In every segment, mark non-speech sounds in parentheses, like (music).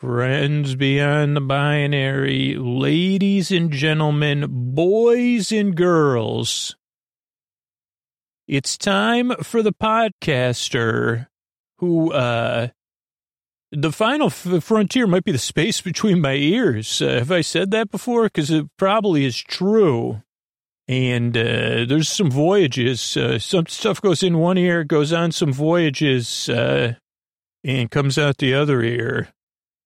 Friends beyond the binary, ladies and gentlemen, boys and girls. It's time for the podcaster who, uh, the final f- frontier might be the space between my ears. Uh, have I said that before? Because it probably is true. And uh, there's some voyages. Uh, some stuff goes in one ear, goes on some voyages, uh, and comes out the other ear.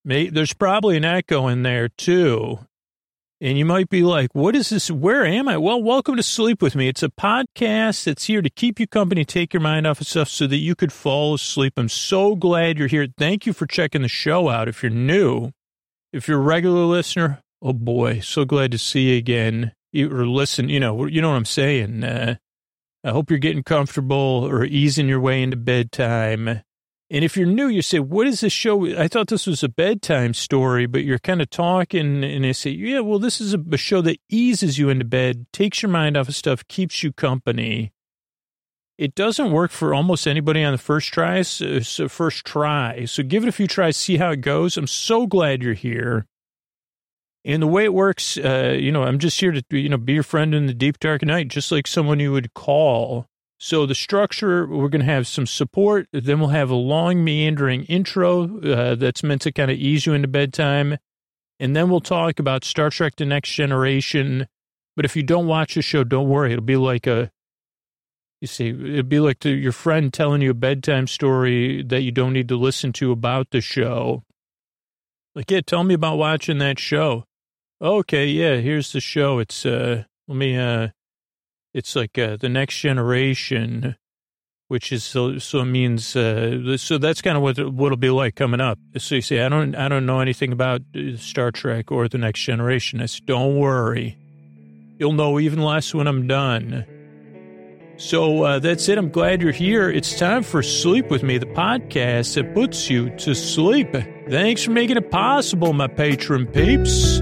May, there's probably an echo in there too. And you might be like, what is this? Where am I? Well, welcome to Sleep With Me. It's a podcast that's here to keep you company, take your mind off of stuff so that you could fall asleep. I'm so glad you're here. Thank you for checking the show out. If you're new, if you're a regular listener, oh boy, so glad to see you again. Or listen, you know, you know what I'm saying. Uh, I hope you're getting comfortable or easing your way into bedtime. And if you're new, you say, what is this show? I thought this was a bedtime story, but you're kind of talking and they say, yeah, well, this is a, show that eases you into bed, takes your mind off of stuff, keeps you company. It doesn't work for almost anybody on the first try, so, so first try. So give it a few tries, see how it goes. I'm so glad you're here. And the way it works, uh, you know, I'm just here to, you know, be your friend in the deep dark night, just like someone you would call so the structure, we're going to have some support. Then we'll have a long meandering intro uh, that's meant to kind of ease you into bedtime. And then we'll talk about Star Trek The Next Generation. But if you don't watch the show, don't worry. It'll be like a, you see, it'd be like your friend telling you a bedtime story that you don't need to listen to about the show. Like, yeah, tell me about watching that show. Okay, yeah, here's the show. It's, uh, let me, uh, it's like uh, the next generation, which is so so it means uh, so that's kind of what what'll be like coming up. So you say I don't I don't know anything about uh, Star Trek or the next generation. I don't worry, you'll know even less when I'm done. So uh, that's it. I'm glad you're here. It's time for Sleep With Me, the podcast that puts you to sleep. Thanks for making it possible, my patron peeps.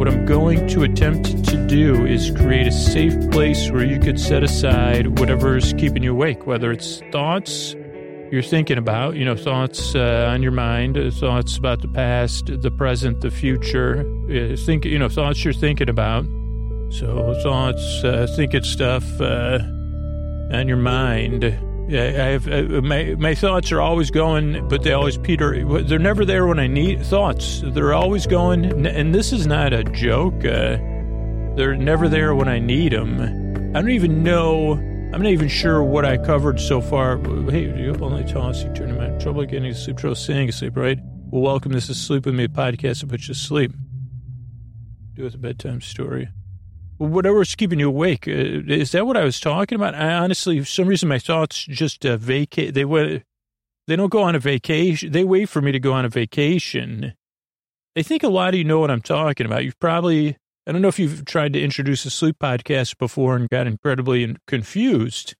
What I'm going to attempt to do is create a safe place where you could set aside whatever's keeping you awake, whether it's thoughts you're thinking about, you know, thoughts uh, on your mind, uh, thoughts about the past, the present, the future. Uh, think, you know, thoughts you're thinking about. So thoughts, uh, thinking stuff uh, on your mind I have uh, my my thoughts are always going, but they always peter. They're never there when I need thoughts. They're always going, and this is not a joke. Uh, they're never there when I need them. I don't even know. I'm not even sure what I covered so far. Hey, you up all night tossing, turning my trouble getting to sleep, trouble staying asleep, right? Well, welcome. This is Sleep with Me, podcast that puts you to sleep. Do with a bedtime story whatever's keeping you awake. Uh, is that what I was talking about? I honestly, for some reason, my thoughts just uh, vacate. They went. They don't go on a vacation. They wait for me to go on a vacation. I think a lot of you know what I'm talking about. You've probably, I don't know if you've tried to introduce a sleep podcast before and got incredibly confused.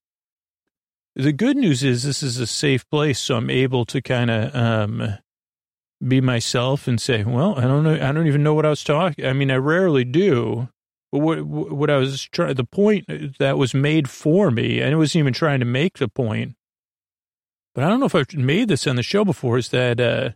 The good news is this is a safe place, so I'm able to kind of um, be myself and say, "Well, I don't know. I don't even know what I was talking. I mean, I rarely do, what what I was trying, the point that was made for me, and it wasn't even trying to make the point, but I don't know if I've made this on the show before. Is that, uh,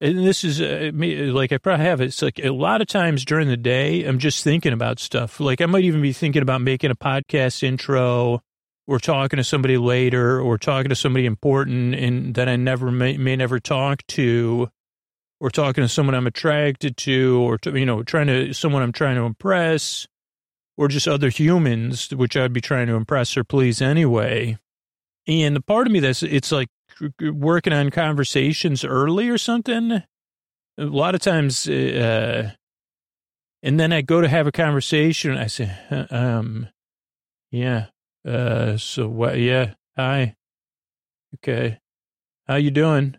and this is uh, like I probably have. It's like a lot of times during the day, I'm just thinking about stuff. Like I might even be thinking about making a podcast intro, or talking to somebody later, or talking to somebody important and that I never may, may never talk to or talking to someone I'm attracted to, or to, you know, trying to someone I'm trying to impress, or just other humans, which I'd be trying to impress or please anyway. And the part of me that's it's like working on conversations early or something. A lot of times, uh, and then I go to have a conversation. I say, um, yeah, uh, so what? Yeah, hi, okay, how you doing?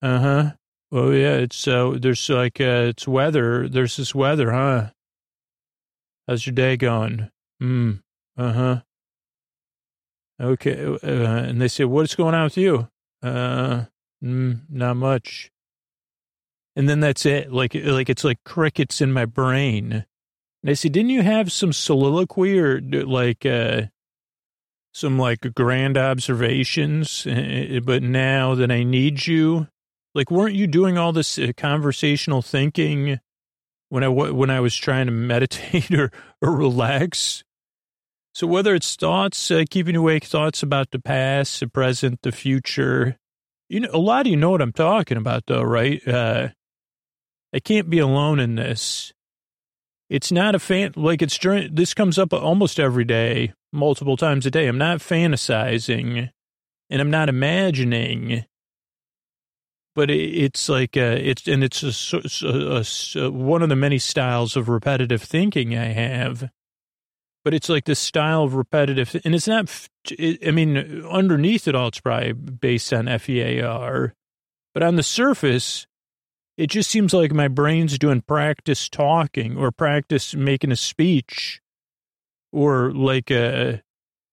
Uh huh. Oh yeah, it's uh, there's like uh, it's weather. There's this weather, huh? How's your day going? Hmm. Uh huh. Okay. Uh, and they say, what's going on with you? Uh, mm, not much. And then that's it. Like, like it's like crickets in my brain. And I say, didn't you have some soliloquy or like, uh, some like grand observations, uh, (laughs) but now that I need you, like, weren't you doing all this uh, conversational thinking when I when I was trying to (laughs) meditate or or relax? So whether it's thoughts, uh, keeping awake thoughts about the past, the present, the future, you know, a lot of you know what I'm talking about, though, right? Uh, I can't be alone in this. It's not a fan, like it's during, this comes up almost every day, multiple times a day. I'm not fantasizing and I'm not imagining, but it, it's like, uh, it's, and it's a, a, a, one of the many styles of repetitive thinking I have. But it's like this style of repetitive, and it's not, I mean, underneath it all, it's probably based on FEAR. But on the surface, it just seems like my brain's doing practice talking or practice making a speech or like uh,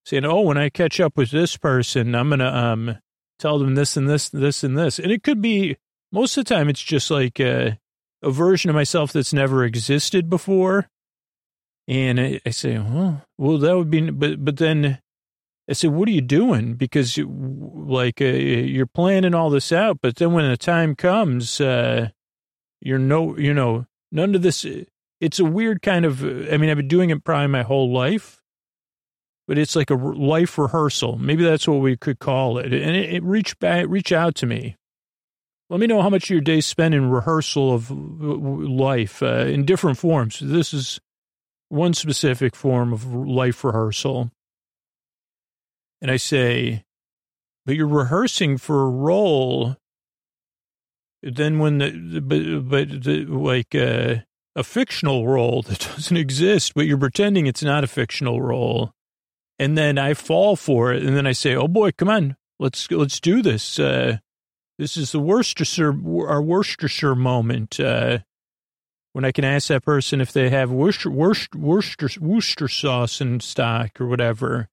saying, oh, when I catch up with this person, I'm to um, tell them this and this, this and this. And it could be, most of the time, it's just like a, uh, a version of myself that's never existed before. And I, I say, well, well, that would be, but, but then I said, what are you doing? Because like, uh, you're planning all this out, but then when the time comes, uh, you're no, you know, none of this. It's a weird kind of. I mean, I've been doing it probably my whole life, but it's like a life rehearsal. Maybe that's what we could call it. And it, it reach back, reach out to me. Let me know how much of your day spent in rehearsal of life uh, in different forms. This is one specific form of life rehearsal. And I say, but you're rehearsing for a role then when the, but, but the, like, uh, a fictional role that (laughs) doesn't exist, but you're pretending it's not a fictional role. And then I fall for it. And then I say, oh boy, come on, let's, let's do this. Uh, this is the Worcestershire, our Worcestershire moment. Uh, when I can ask that person if they have Worcester, Worcester, Worcester, Worcester sauce in stock or whatever.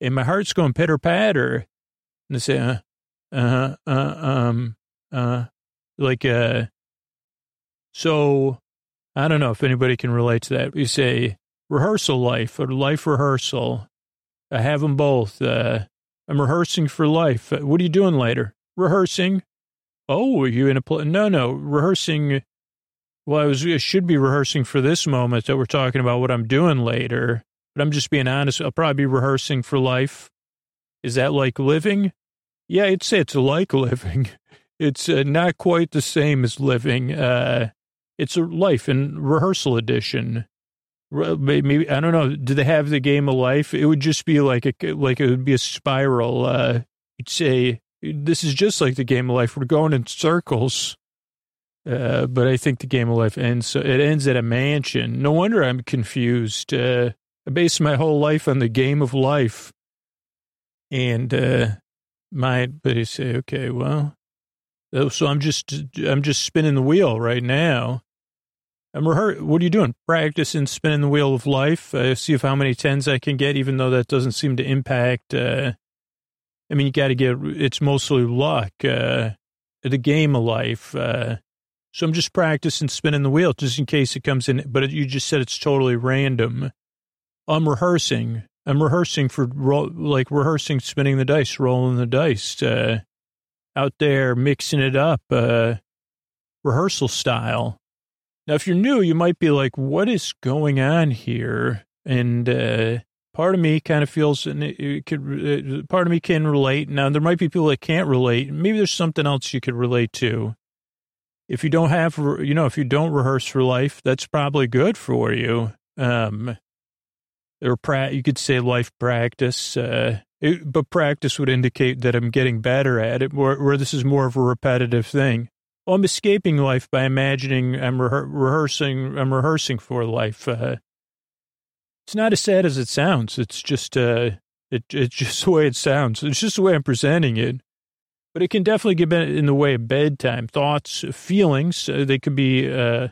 And my heart's going pitter patter. And they say, uh, uh, uh, um, uh, like, uh, so I don't know if anybody can relate to that. We say rehearsal life or life rehearsal. I have them both. Uh, I'm rehearsing for life. What are you doing later? Rehearsing. Oh, are you in a play? No, no, rehearsing. Well, I was, I should be rehearsing for this moment that we're talking about what I'm doing later, but I'm just being honest. I'll probably be rehearsing for life. Is that like living? Yeah, I'd it's like (laughs) living. It's uh, not quite the same as living. Uh, it's a life in rehearsal edition. Maybe I don't know. Do they have the game of life? It would just be like a like it would be a spiral. Uh, you'd say this is just like the game of life. We're going in circles. Uh, but I think the game of life ends. So It ends at a mansion. No wonder I'm confused. Uh, I base my whole life on the game of life, and uh, my. But you say, okay, well, Oh, so I'm just I'm just spinning the wheel right now. I'm rehearsing. What are you doing? Practicing spinning the wheel of life. Uh, see if how many tens I can get, even though that doesn't seem to impact. Uh, I mean, you got to get. It's mostly luck. Uh, the game of life. Uh, so I'm just practicing spinning the wheel just in case it comes in. But you just said it's totally random. I'm rehearsing. I'm rehearsing for like rehearsing spinning the dice, rolling the dice. Uh, out there mixing it up, uh, rehearsal style. Now, if you're new, you might be like, what is going on here? And, uh, part of me kind of feels, and it could, uh, part of me can relate. Now, there might be people that can't relate. Maybe there's something else you could relate to. If you don't have, you know, if you don't rehearse for life, that's probably good for you. Um, or pra- you could say life practice. Uh, it, but practice would indicate that I'm getting better at it, where, where this is more of a repetitive thing. Well, I'm escaping life by imagining I'm rehe- rehearsing. I'm rehearsing for life. Uh, it's not as sad as it sounds. It's just uh, it, it's just the way it sounds. It's just the way I'm presenting it. But it can definitely get in the way of bedtime thoughts, feelings. Uh, they could be uh,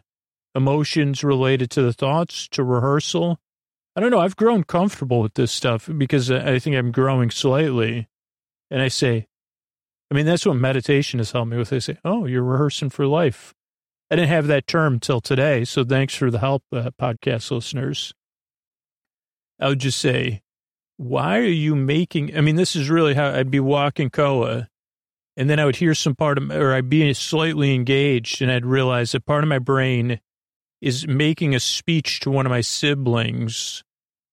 emotions related to the thoughts, to rehearsal. I don't know. I've grown comfortable with this stuff because I think I'm growing slightly. And I say, I mean, that's what meditation has helped me with. They say, oh, you're rehearsing for life. I didn't have that term till today. So thanks for the help, uh, podcast listeners. I would just say, why are you making, I mean, this is really how I'd be walking Koa and then I would hear some part of, or I'd be slightly engaged and I'd realize that part of my brain is making a speech to one of my siblings,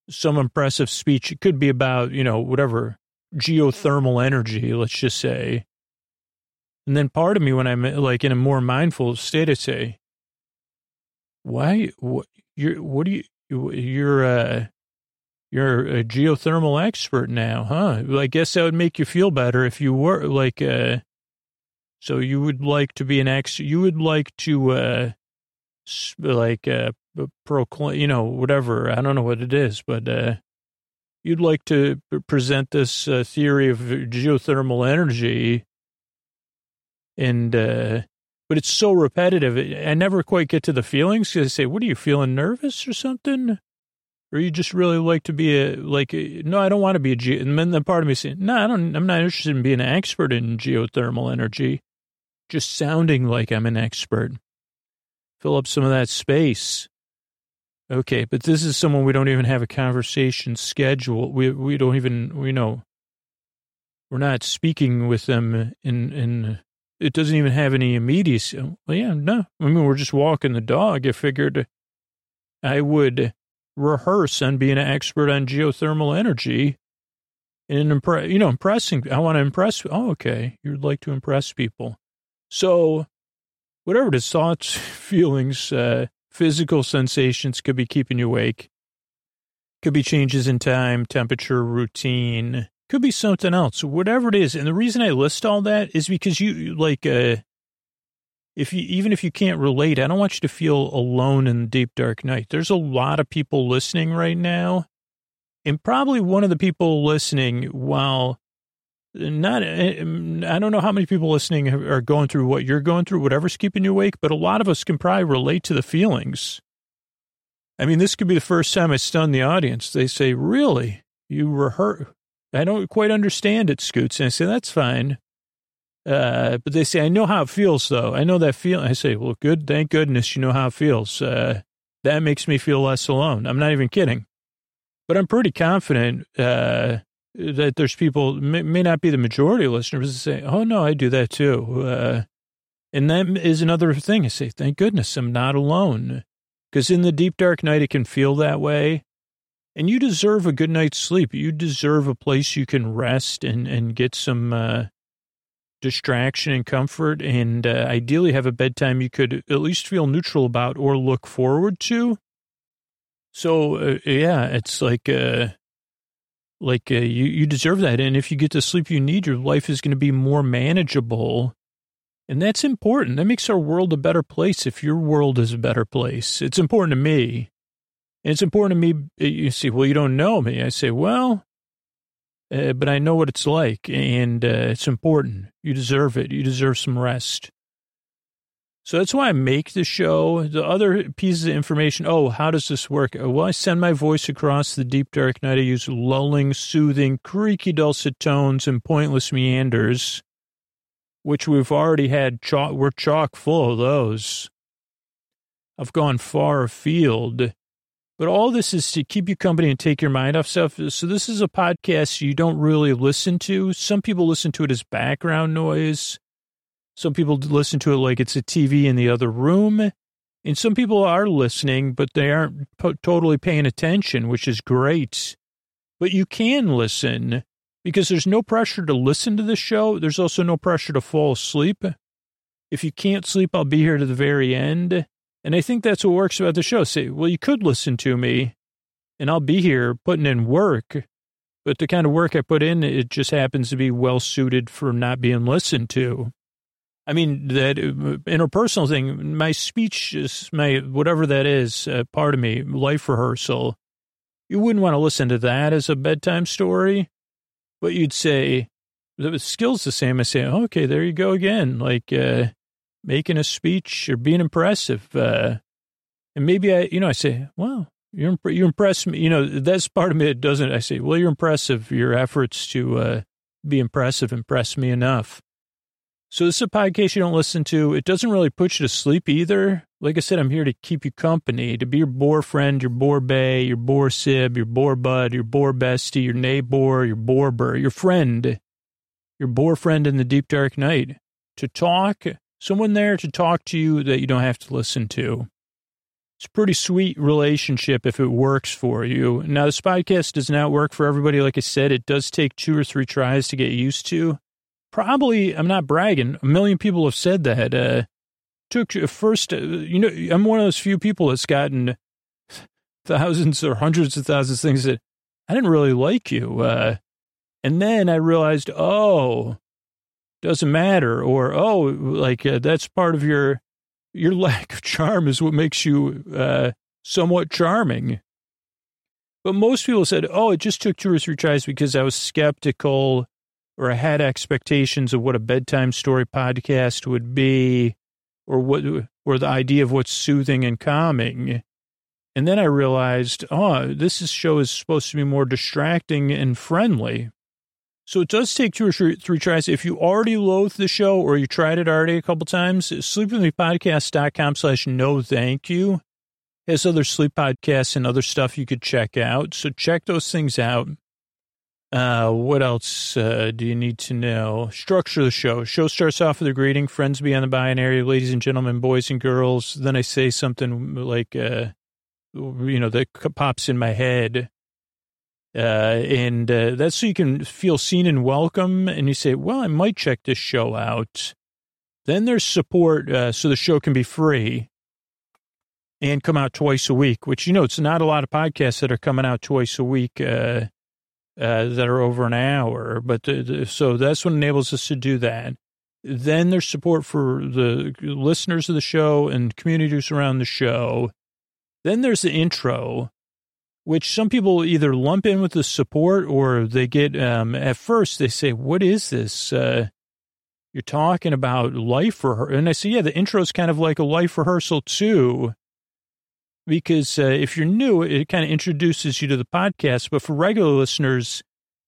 some impressive speech. It could be about, you know, whatever, geothermal energy, let's just say. And then part of me, when I'm like in a more mindful state, I say, why, what, you're, what do you, you're, uh, you're a geothermal expert now, huh? I guess that would make you feel better if you were like, uh, so you would like to be an ex, you would like to, uh, like, uh, proclaim, you know, whatever. I don't know what it is, but, uh, you'd like to present this uh, theory of geothermal energy and uh but it's so repetitive i never quite get to the feelings because i say what are you feeling nervous or something? Or you just really like to be a like a, no i don't want to be a ge and then the part of me saying no i don't i'm not interested in being an expert in geothermal energy just sounding like i'm an expert. Fill up some of that space okay but this is someone we don't even have a conversation schedule we we don't even we know we're not speaking with them in in it doesn't even have any immediacy. Well, yeah, no. I mean, we're just walking the dog. I figured I would rehearse on being an expert on geothermal energy and impress, you know, impressing. I want to impress. Oh, okay. You'd like to impress people. So, whatever is, thoughts, (laughs) feelings, uh, physical sensations could be keeping you awake. Could be changes in time, temperature, routine, could be something else, whatever it is. And the reason I list all that is because you like, uh, if you, even if you can't relate, I don't want you to feel alone in the deep dark night. There's a lot of people listening right now. And probably one of the people listening, while not, I don't know how many people listening are going through what you're going through, whatever's keeping you awake, but a lot of us can probably relate to the feelings. I mean, this could be the first time I stun the audience. They say, really? You rehearse, I don't quite understand it, Scoots. And I say, that's fine. Uh, but they say, I know how it feels, though. I know that feeling. I say, well, good. Thank goodness you know how it feels. Uh, that makes me feel less alone. I'm not even kidding. But I'm pretty confident uh, that there's people, may, may, not be the majority of listeners, that say, oh, no, I do that too. Uh, and that is another thing. I say, thank goodness I'm not alone. Because in the deep, dark night, it can feel that way. And you deserve a good night's sleep. You deserve a place you can rest and, and get some uh, distraction and comfort, and uh, ideally have a bedtime you could at least feel neutral about or look forward to. So uh, yeah, it's like uh, like uh, you you deserve that, and if you get the sleep you need, your life is going to be more manageable, and that's important. That makes our world a better place. If your world is a better place, it's important to me. And it's important to me. You see, well, you don't know me. I say, well, uh, but I know what it's like, and uh, it's important. You deserve it. You deserve some rest. So that's why I make the show. The other pieces of information. Oh, how does this work? Uh, well, I send my voice across the deep dark night. I use lulling, soothing, creaky dulcet tones and pointless meanders, which we've already had. Chalk, we're chock full of those. I've gone far afield but all this is to keep you company and take your mind off stuff. So this is a podcast you don't really listen to. Some people listen to it as background noise. Some people listen to it like it's a TV in the other room. And some people are listening, but they aren't totally paying attention, which is great. But you can listen because there's no pressure to listen to the show. There's also no pressure to fall asleep. If you can't sleep, I'll be here to the very end. And I think that's what works about the show. Say, well, you could listen to me and I'll be here putting in work, but the kind of work I put in, it just happens to be well suited for not being listened to. I mean, that uh, interpersonal thing, my speech is my, whatever that is, uh, part of me, life rehearsal. You wouldn't want to listen to that as a bedtime story, but you'd say, the skill's the same. I say, okay, there you go again. Like, uh, making a speech or being impressive. Uh, and maybe I, you know, I say, well, You're, imp- you impress me. You know, that's part of me that doesn't, I say, well, you're impressive. Your efforts to uh, be impressive impress me enough. So this is a podcast you don't listen to. It doesn't really put you to sleep either. Like I said, I'm here to keep you company, to be your boar friend, your boar bay, your boar sib, your boar bud, your boar bestie, your neighbor, your boar your friend, your boar friend in the deep dark night. To talk, someone there to talk to you that you don't have to listen to. It's a pretty sweet relationship if it works for you. Now, this podcast does not work for everybody. Like I said, it does take two or three tries to get used to probably, I'm not bragging, a million people have said that. Uh, took first, uh, you know, I'm one of those few people that's gotten (laughs) thousands or hundreds of thousands of things that I didn't really like you. Uh, and then I realized, oh, doesn't matter. Or, oh, like uh, that's part of your, your (laughs) lack of charm is what makes you uh, somewhat charming. But most people said, oh, it just took two or three tries because I was skeptical or I had expectations of what a bedtime story podcast would be or what or the idea of what's soothing and calming. And then I realized, oh, this show is supposed to be more distracting and friendly. So it does take two or three tries. If you already loathe the show or you tried it already a couple times, sleepwithmepodcast.com slash no thank you has other sleep podcasts and other stuff you could check out. So check those things out. Uh, what else uh, do you need to know? Structure the show. Show starts off with a greeting, friends beyond the binary, ladies and gentlemen, boys and girls. Then I say something like, uh, you know, that pops in my head. Uh, and uh, that's so you can feel seen and welcome. And you say, well, I might check this show out. Then there's support uh, so the show can be free and come out twice a week, which, you know, it's not a lot of podcasts that are coming out twice a week. Uh, uh, that are over an hour. But the, the, so that's what enables us to do that. Then there's support for the listeners of the show and communities around the show. Then there's the intro, which some people either lump in with the support or they get, um, at first they say, what is this? Uh, you're talking about life for her. And I say, yeah, the intro is kind of like a life rehearsal too because uh, if you're new, it kind of introduces you to the podcast. But for regular listeners,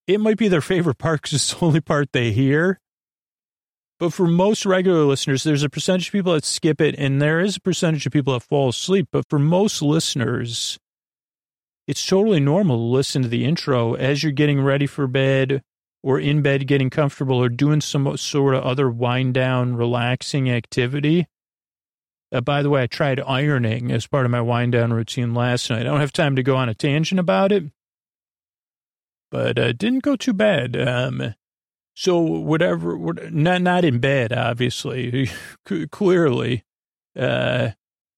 it might be their favorite (laughs) part because it's the only part they hear. But for most regular listeners, there's a percentage of people that skip it, and there is a percentage of people that fall asleep. But for most listeners, it's totally normal to listen to the intro as you're getting ready for bed or in bed getting comfortable or doing some sort of other wind down, relaxing activity. Uh, by the way, I tried ironing as part of my wind down routine last night. I don't have time to go on a tangent about it, but uh, didn't go too bad. Um, so whatever, not not in bed, obviously, (laughs) clearly, uh,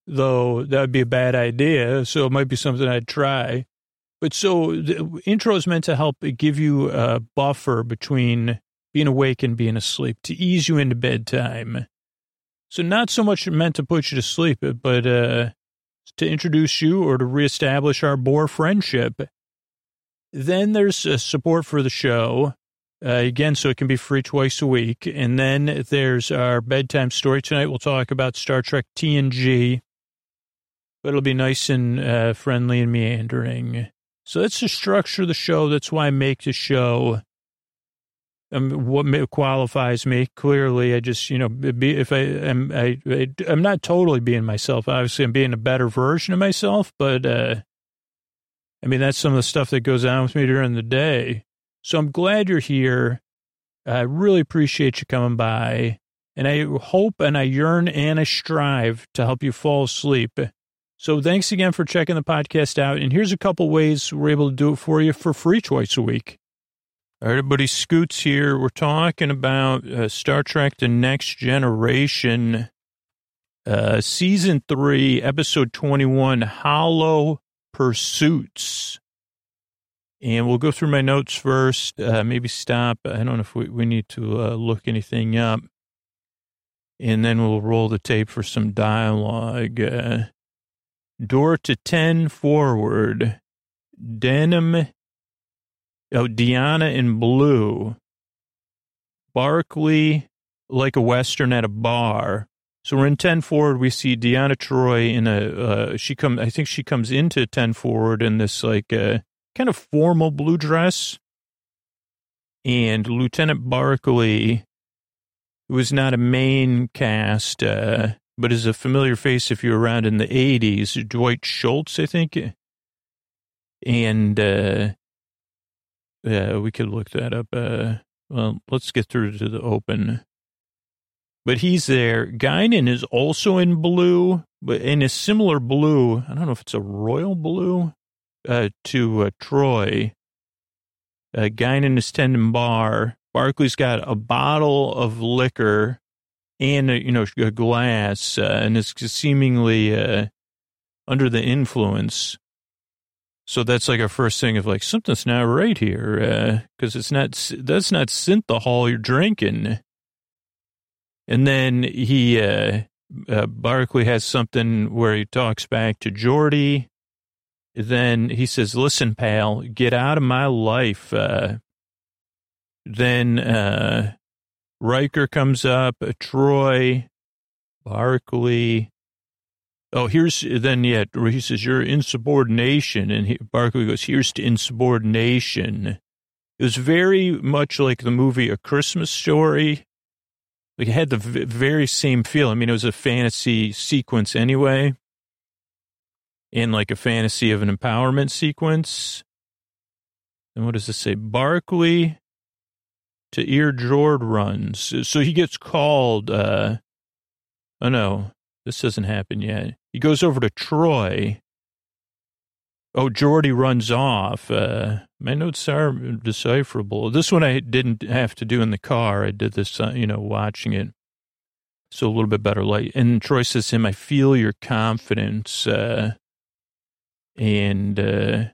though that would be a bad idea. So it might be something I'd try. But so the intro is meant to help give you a buffer between being awake and being asleep to ease you into bedtime. So not so much meant to put you to sleep, but uh, to introduce you or to reestablish our boar friendship. Then there's uh, support for the show. Uh, again, so it can be free twice a week. And then there's our bedtime story. Tonight we'll talk about Star Trek TNG, but it'll be nice and uh, friendly and meandering. So that's the structure of the show. That's why I make the show um, what qualifies me clearly. I just, you know, be, if I am, I, I, am not totally being myself. Obviously, I'm being a better version of myself, but, uh, I mean, that's some of the stuff that goes on with me during the day. So I'm glad you're here. I really appreciate you coming by. And I hope and I yearn and I strive to help you fall asleep. So thanks again for checking the podcast out. And here's a couple ways we're able to do it for you for free twice a week. Everybody scoots here. We're talking about uh, Star Trek The Next Generation, uh, Season 3, Episode 21, Hollow Pursuits. And we'll go through my notes first, uh, maybe stop. I don't know if we, we need to uh, look anything up. And then we'll roll the tape for some dialogue. Uh, door to 10 forward. Denim Oh, Deanna in blue. Barclay like a Western at a bar. So we're in 10 forward. We see Deanna Troi in a, uh, she come, I think she comes into 10 forward in this like, uh, kind of formal blue dress. And Lieutenant Barclay, who is not a main cast, uh, but is a familiar face if you're around in the 80s, Dwight Schultz, I think. And, uh, yeah, we could look that up. Uh, well, let's get through to the open. But he's there. Guinan is also in blue, but in a similar blue. I don't know if it's a royal blue uh, to uh, Troi. Uh, Guinan is tending bar. Barclay's got a bottle of liquor and, a, you know, a glass, uh, and is seemingly uh, under the influence. So that's like our first thing of like, something's not right here, because uh, it's not, that's not synthehol you're drinking. And then he, uh, uh, Barclay has something where he talks back to Geordi. Then he says, listen, pal, get out of my life. Uh, then, uh, Riker comes up, Troy, Troi, Barclay. Oh, here's, then, yeah, he says, you're insubordination. And he, Barclay goes, here's to insubordination. It was very much like the movie A Christmas Story like it had the v- very same feel. I mean, it was a fantasy sequence anyway, in like a fantasy of an empowerment sequence. And what does this say? Barclay to Ear Jord runs. So he gets called, uh, oh no, this doesn't happen yet. He goes over to Troi. Oh, Geordi runs off. Uh, my notes are decipherable. This one I didn't have to do in the car. I did this, uh, you know, watching it. So a little bit better light. And Troi says to him, I feel your confidence. Uh, and uh,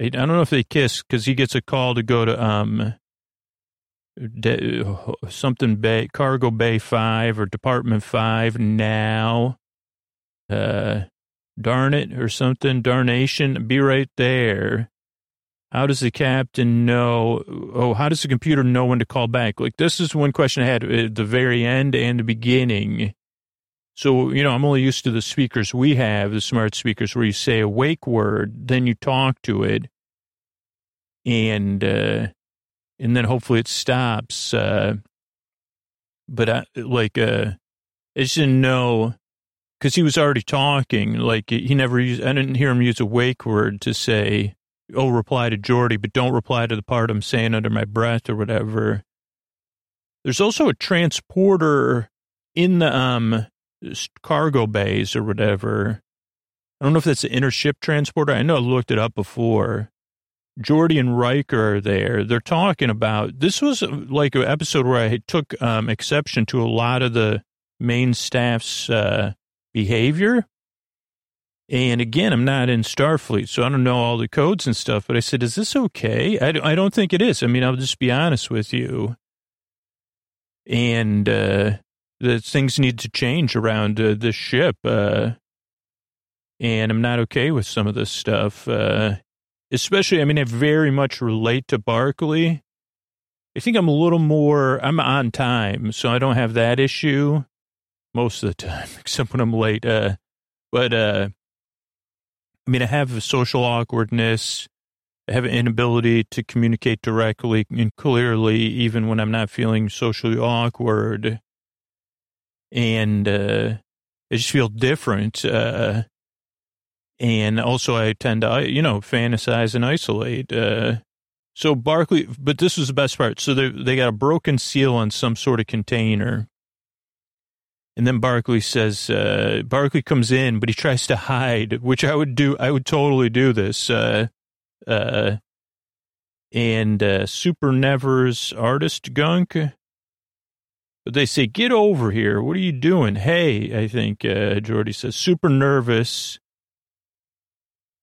I, I don't know if they kiss because he gets a call to go to um, de- something bay, Cargo Bay 5 or Department 5 now. Uh, darn it or something, darnation, be right there. How does the captain know? Oh, how does the computer know when to call back? Like, this is one question I had at the very end and the beginning. So, you know, I'm only used to the speakers we have, the smart speakers, where you say a wake word, then you talk to it, and, uh, and then hopefully it stops. Uh, but I, like, uh, I just didn't know because he was already talking. Like he never used, I didn't hear him use a wake word to say, oh, reply to Geordi, but don't reply to the part I'm saying under my breath or whatever. There's also a transporter in the um, cargo bays or whatever. I don't know if that's an intership transporter. I know I looked it up before. Geordi and Riker are there. They're talking about this was like an episode where I took um, exception to a lot of the main staff's uh, behavior. And again, I'm not in Starfleet, so I don't know all the codes and stuff, but I said, is this okay? I, I don't think it is. I mean, I'll just be honest with you. And uh, the things need to change around uh, this ship. Uh, and I'm not okay with some of this stuff. Uh, especially, I mean, I very much relate to Barclay. I think I'm a little more, I'm on time, so I don't have that issue most of the time, (laughs) except when I'm late. Uh, but uh, I mean, I have social awkwardness. I have an inability to communicate directly and clearly, even when I'm not feeling socially awkward. And uh, I just feel different. Uh, and also, I tend to, you know, fantasize and isolate. Uh, so Barclay, but this was the best part. So they they got a broken seal on some sort of container, and then Barclay says, uh, Barclay comes in, but he tries to hide, which I would do. I would totally do this. Uh, uh, and uh, Super Never's artist gunk. But they say, get over here. What are you doing? Hey, I think uh, Geordi says, super nervous.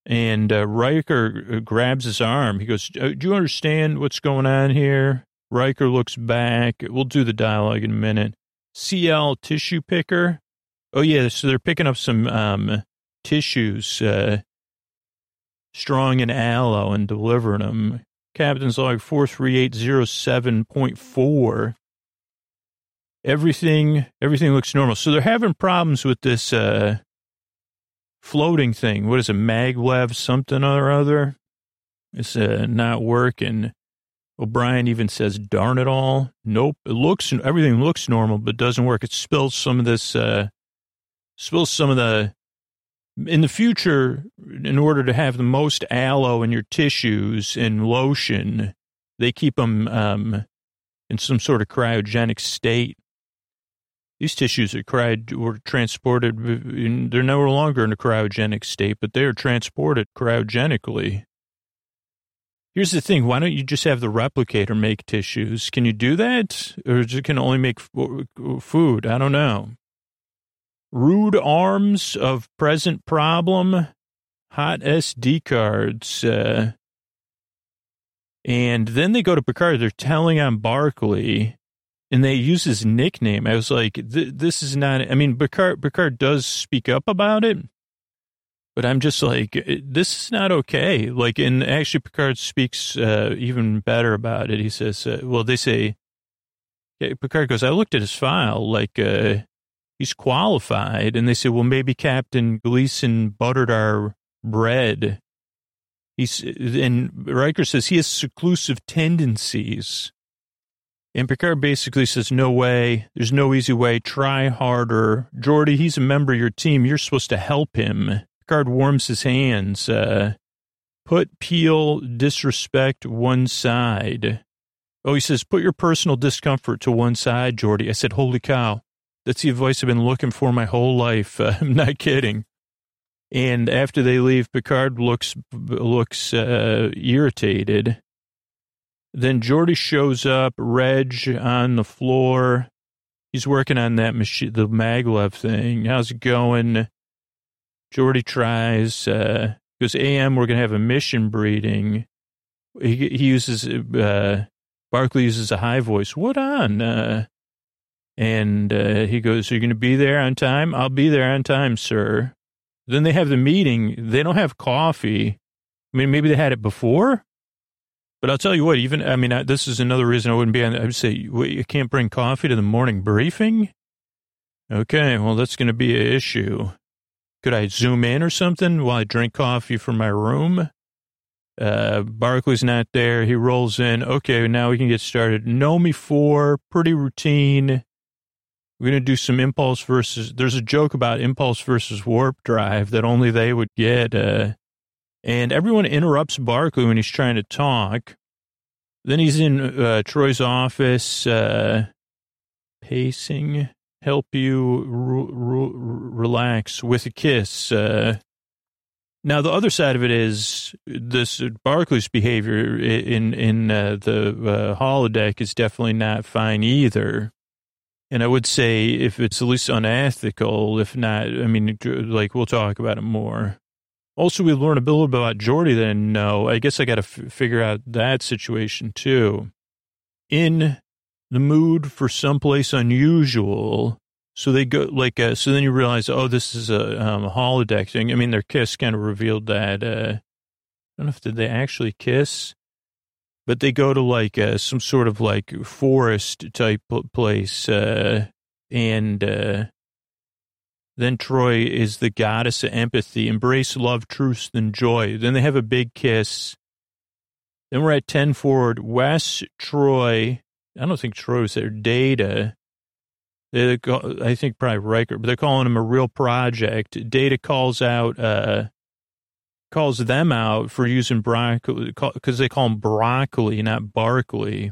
And uh, Riker uh, grabs his arm. He goes, uh, do you understand what's going on here? Riker looks back. We'll do the dialogue in a minute. CL tissue picker. Oh yeah, so they're picking up some um, tissues, uh, strong and aloe, and delivering them. Captain's log four three eight zero seven point four. everything, everything looks normal. So they're having problems with this, uh, floating thing. What is it? Maglev something or other. It's, uh, not working. O'Brien even says, darn it all. Nope. It looks, everything looks normal, but doesn't work. It spills some of this, uh, spills some of the, in the future, in order to have the most aloe in your tissues and lotion, they keep them, um, in some sort of cryogenic state. These tissues are cryed were transported. They're no longer in a cryogenic state, but they are transported cryogenically. Here's the thing: Why don't you just have the replicator make tissues? Can you do that, or it can only make food? I don't know. Rude arms of present problem. Hot SD cards. Uh, and then they go to Picard. They're telling on Barclay, and they use his nickname. I was like, "This is not." I mean, Picard Picard does speak up about it, but I'm just like, "This is not okay." Like, and actually, Picard speaks uh, even better about it. He says, uh, "Well, they say." Picard goes, "I looked at his file. Like, uh, he's qualified," and they say, "Well, maybe Captain Gleason buttered our bread." He's and Riker says he has seclusive tendencies. And Picard basically says, No way. There's no easy way. Try harder. Geordi, he's a member of your team. You're supposed to help him. Picard warms his hands. Uh, put Peel disrespect one side. Oh, he says, Put your personal discomfort to one side, Geordi. I said, Holy cow. That's the advice I've been looking for my whole life. Uh, (laughs) I'm not kidding. And after they leave, Picard looks looks uh, irritated. Then Geordi shows up, Reg on the floor. He's working on that machine, the maglev thing. How's it going? Geordi tries, uh, goes, AM, we're going to have a mission breeding. He, he uses, uh, Barclay uses a high voice. What on? Uh, and uh, he goes, Are you going to be there on time? I'll be there on time, sir. Then they have the meeting. They don't have coffee. I mean, maybe they had it before, but I'll tell you what, even, I mean, I, this is another reason I wouldn't be on, I would say, you can't bring coffee to the morning briefing? Okay, well, that's going to be an issue. Could I zoom in or something while I drink coffee from my room? Uh, Barclay's not there. He rolls in. Okay, now we can get started. Know me for pretty routine. We're going to do some impulse versus, there's a joke about impulse versus warp drive that only they would get. Uh, and everyone interrupts Barclay when he's trying to talk. Then he's in uh, Troi's office, uh, pacing, help you relax with a kiss. Uh, now, the other side of it is this Barclay's behavior in in uh, the uh, holodeck is definitely not fine either. And I would say if it's at least unethical, if not, I mean, like we'll talk about it more. Also, we learn a little bit about Geordi that I know. I guess I got to f- figure out that situation too. In the mood for someplace unusual. So they go like, uh, so then you realize, oh, this is a, um, holodeck thing. I mean, their kiss kind of revealed that. Uh, I don't know if did they actually kiss but they go to like uh, some sort of like forest type place, uh, and uh, then Troi is the goddess of empathy, embrace love, truth, and joy. Then they have a big kiss. Then we're at ten forward. Wes, Troi. I don't think Troi was there. Data. They, I think probably Riker, but they're calling him a real project. Data calls out uh, calls them out for using broccoli because they call him broccoli, not Barclay.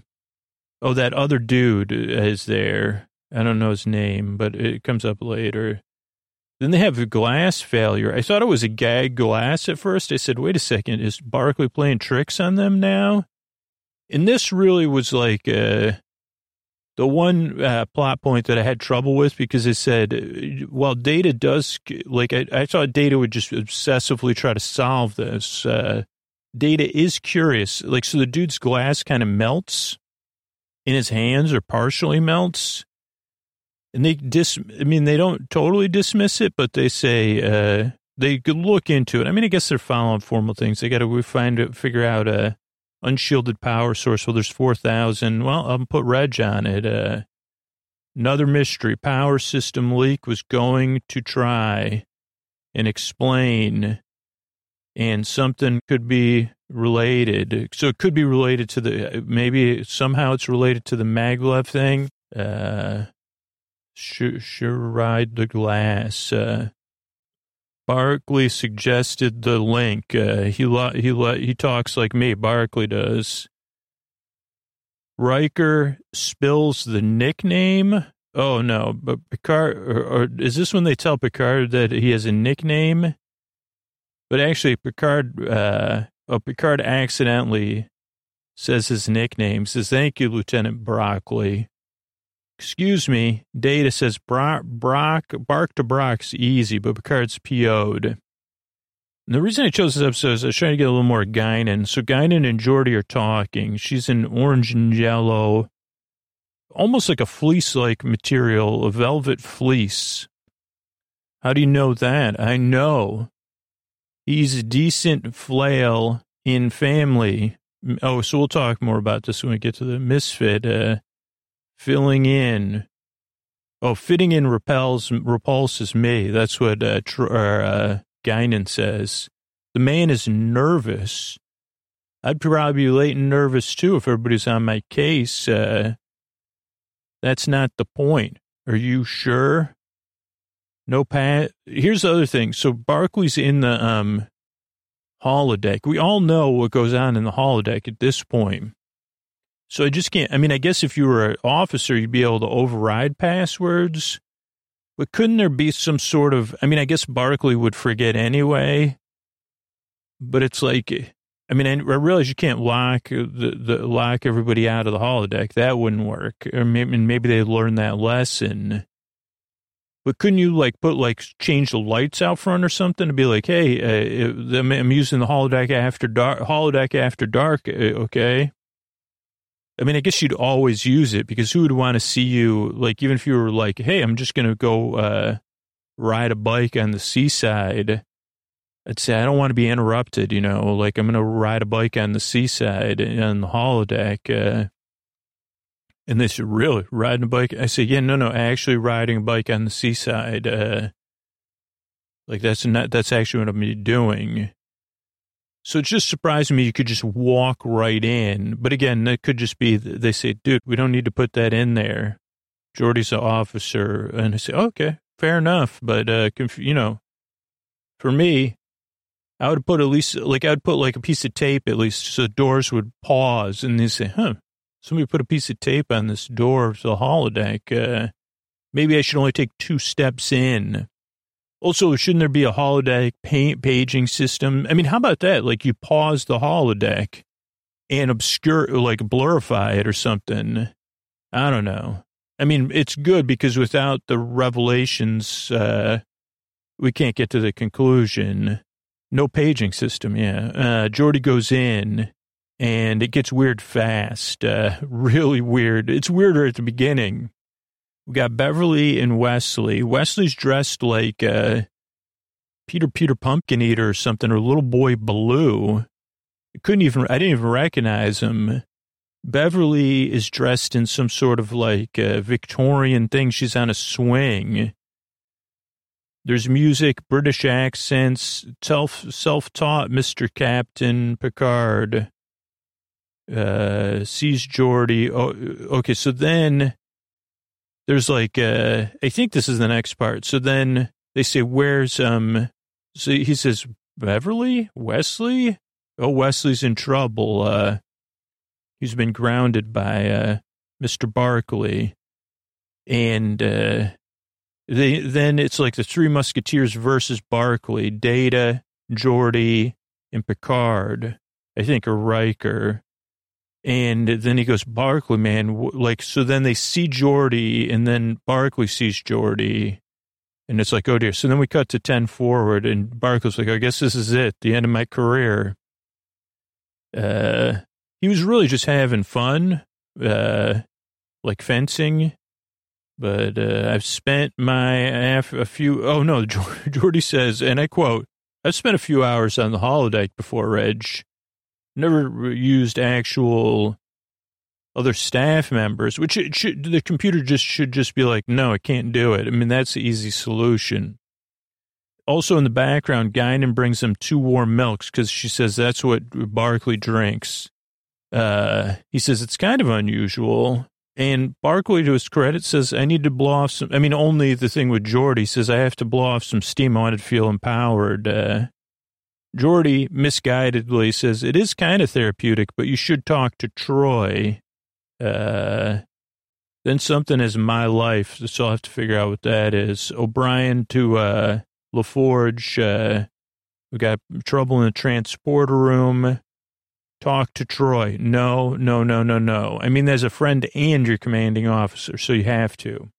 Oh, that other dude is there. I don't know his name, but it comes up later. Then they have a glass failure. I thought it was a gag glass at first. I said, wait a second, is Barclay playing tricks on them now? And this really was like, uh, the one uh, plot point that I had trouble with because it said, well, Data does, like, I, I thought Data would just obsessively try to solve this. Uh, Data is curious. Like, so the dude's glass kind of melts in his hands or partially melts. And they dis, I mean, they don't totally dismiss it, but they say, uh, they could look into it. I mean, I guess they're following formal things. They got to find, it, figure out, uh, unshielded power source. Well, there's 4,000. Well, I'll put Reg on it. Uh, Another mystery. Power system leak was going to try and explain, and something could be related. So it could be related to the, maybe somehow it's related to the maglev thing. Uh, ride the glass. Uh, Barclay suggested the link. Uh, he he he talks like me. Barclay does. Riker spills the nickname. Oh no, but Picard, or, or, is this when they tell Picard that he has a nickname? But actually, Picard, uh, oh, Picard accidentally says his nickname. Says, "Thank you, Lieutenant Broccoli." Excuse me. Data says Brock, Brock, Bark to Brock's easy, but Picard's PO'd. And the reason I chose this episode is I was trying to get a little more Guinan. So Guinan and Geordi are talking. She's in orange and yellow, almost like a fleece-like material, a velvet fleece. How do you know that? I know. He's a decent flail in family. Oh, so we'll talk more about this when we get to the misfit. Uh, filling in. Oh, fitting in repels repulses me. That's what uh, tr- uh, Guinan says, the man is nervous. I'd probably be late and nervous too if everybody's on my case. Uh, that's not the point. Are you sure? No pat. Here's the other thing. So Barclay's in the um holodeck. We all know what goes on in the holodeck at this point. So I just can't. I mean, I guess if you were an officer, you'd be able to override passwords. But couldn't there be some sort of, I mean, I guess Barclay would forget anyway, but it's like, I mean, I realize you can't lock the, the lock everybody out of the holodeck. That wouldn't work. Or maybe, maybe they learned that lesson. But couldn't you like put like change the lights out front or something to be like, hey, uh, I'm using the holodeck after dark, holodeck after dark, uh, okay? I mean, I guess you'd always use it because who would want to see you, like, even if you were like, hey, I'm just going to go uh, ride a bike on the seaside. I'd say, I don't want to be interrupted, you know, like I'm going to ride a bike on the seaside on the holodeck. Uh, and they said, really, riding a bike? I said, yeah, no, no, actually riding a bike on the seaside. Uh, like that's not, that's actually what I'm doing. So it's just surprising me you could just walk right in. But again, that could just be, they say, dude, we don't need to put that in there. Geordi's an officer. And I say, okay, fair enough. But, uh, you know, for me, I would put at least, like, I'd put like a piece of tape at least so doors would pause and they say, huh, somebody put a piece of tape on this door to the holodeck. Uh, maybe I should only take two steps in also, shouldn't there be a holodeck paging system? I mean, how about that? Like you pause the holodeck and obscure, like blurify it or something. I don't know. I mean, it's good because without the revelations, uh, we can't get to the conclusion. No paging system, yeah. Uh, Geordi goes in and it gets weird fast, uh, (laughs) really weird. It's weirder at the beginning. We got Beverly and Wesley. Wesley's dressed like uh, Peter Peter Pumpkin Eater or something, or little boy Blue. I couldn't even, I didn't even recognize him. Beverly is dressed in some sort of like uh, Victorian thing. She's on a swing. There's music, British accents, self self taught Mr. Captain Picard. Uh, sees Geordi. Oh, okay. So then there's like, uh, I think this is the next part. So then they say, where's, um, so he says, Beverly, Wesley? Oh, Wesley's in trouble. Uh, he's been grounded by, uh, Mr. Barclay. And, uh, they, then it's like the three musketeers versus Barclay, Data, Geordi, and Picard, I think, or Riker. And then he goes, Barclay, man, like, so then they see Geordi and then Barclay sees Geordi. And it's like, oh dear. So then we cut to 10 forward and Barclay's like, I guess this is it, the end of my career. Uh, he was really just having fun, uh, like fencing. But, uh, I've spent my, a few, oh no, (laughs) Geordi says, and I quote, I've spent a few hours on the holodeck before, Reg never used actual other staff members, which it should, the computer just should just be like, no, it can't do it. I mean, that's the easy solution. Also in the background, Guinan brings them two warm milks because she says that's what Barclay drinks. Uh, he says it's kind of unusual. And Barclay, to his credit, says, I need to blow off some. I mean, only the thing with Geordi says, I have to blow off some steam. I want to feel empowered. Uh, Geordi misguidedly says, It is kind of therapeutic, but you should talk to Troi. Uh, then something is my life, so I'll have to figure out what that is. O'Brien to uh, LaForge. Uh, we got trouble in the transporter room. Talk to Troi. No, no, no, no, no. I mean, there's a friend and your commanding officer, so you have to.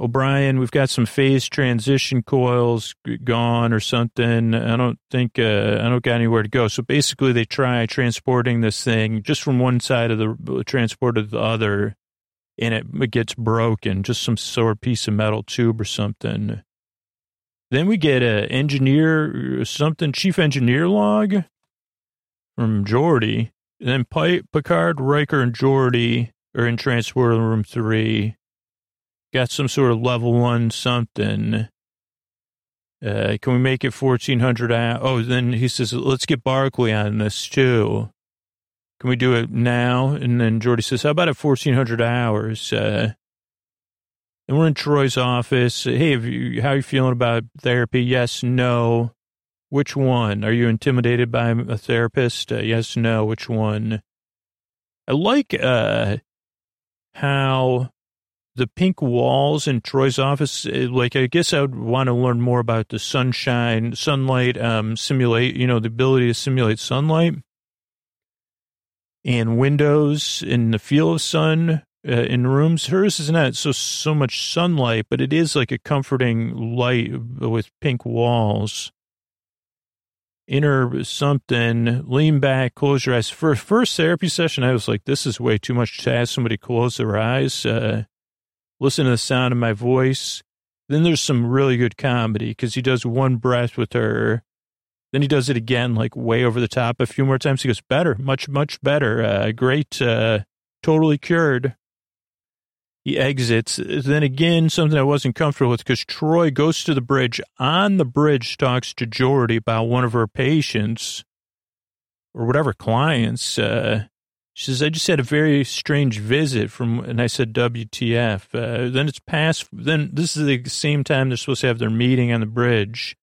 O'Brien, we've got some phase transition coils gone or something. I don't think, uh, I don't got anywhere to go. So basically, they try transporting this thing just from one side of the transport to the other, and it, gets broken, just some sort piece of metal tube or something. Then we get a engineer, something, chief engineer log from Geordi. Then Picard, Riker, and Geordi are in transporter room three. Got some sort of level one something. Uh, can we make it 1400 hours? Oh, then he says, let's get Barclay on this too. Can we do it now? And then Geordi says, how about at 1400 hours? Uh, and we're in Troi's office. Hey, you, how are you feeling about therapy? Yes, no. Which one? Are you intimidated by a therapist? Uh, yes, no. Which one? I like uh, how the pink walls in Troi's office. Uh, like, I guess I would want to learn more about the sunshine, sunlight, um, simulate. You know, the ability to simulate sunlight and windows and the feel of sun uh, in rooms. Hers is not so so much sunlight, but it is like a comforting light with pink walls inner something, lean back, close your eyes. For first therapy session, I was like, this is way too much to ask somebody close their eyes, uh, listen to the sound of my voice. Then there's some really good comedy because he does one breath with her. Then he does it again, like way over the top a few more times. He goes, better, much, much better. Uh, great, uh, totally cured. He exits. Then again, something I wasn't comfortable with because Troi goes to the bridge. On the bridge, talks to Geordi about one of her patients or whatever clients. Uh, she says, I just had a very strange visit from, and I said, WTF. Uh, then it's past, then this is the same time they're supposed to have their meeting on the bridge.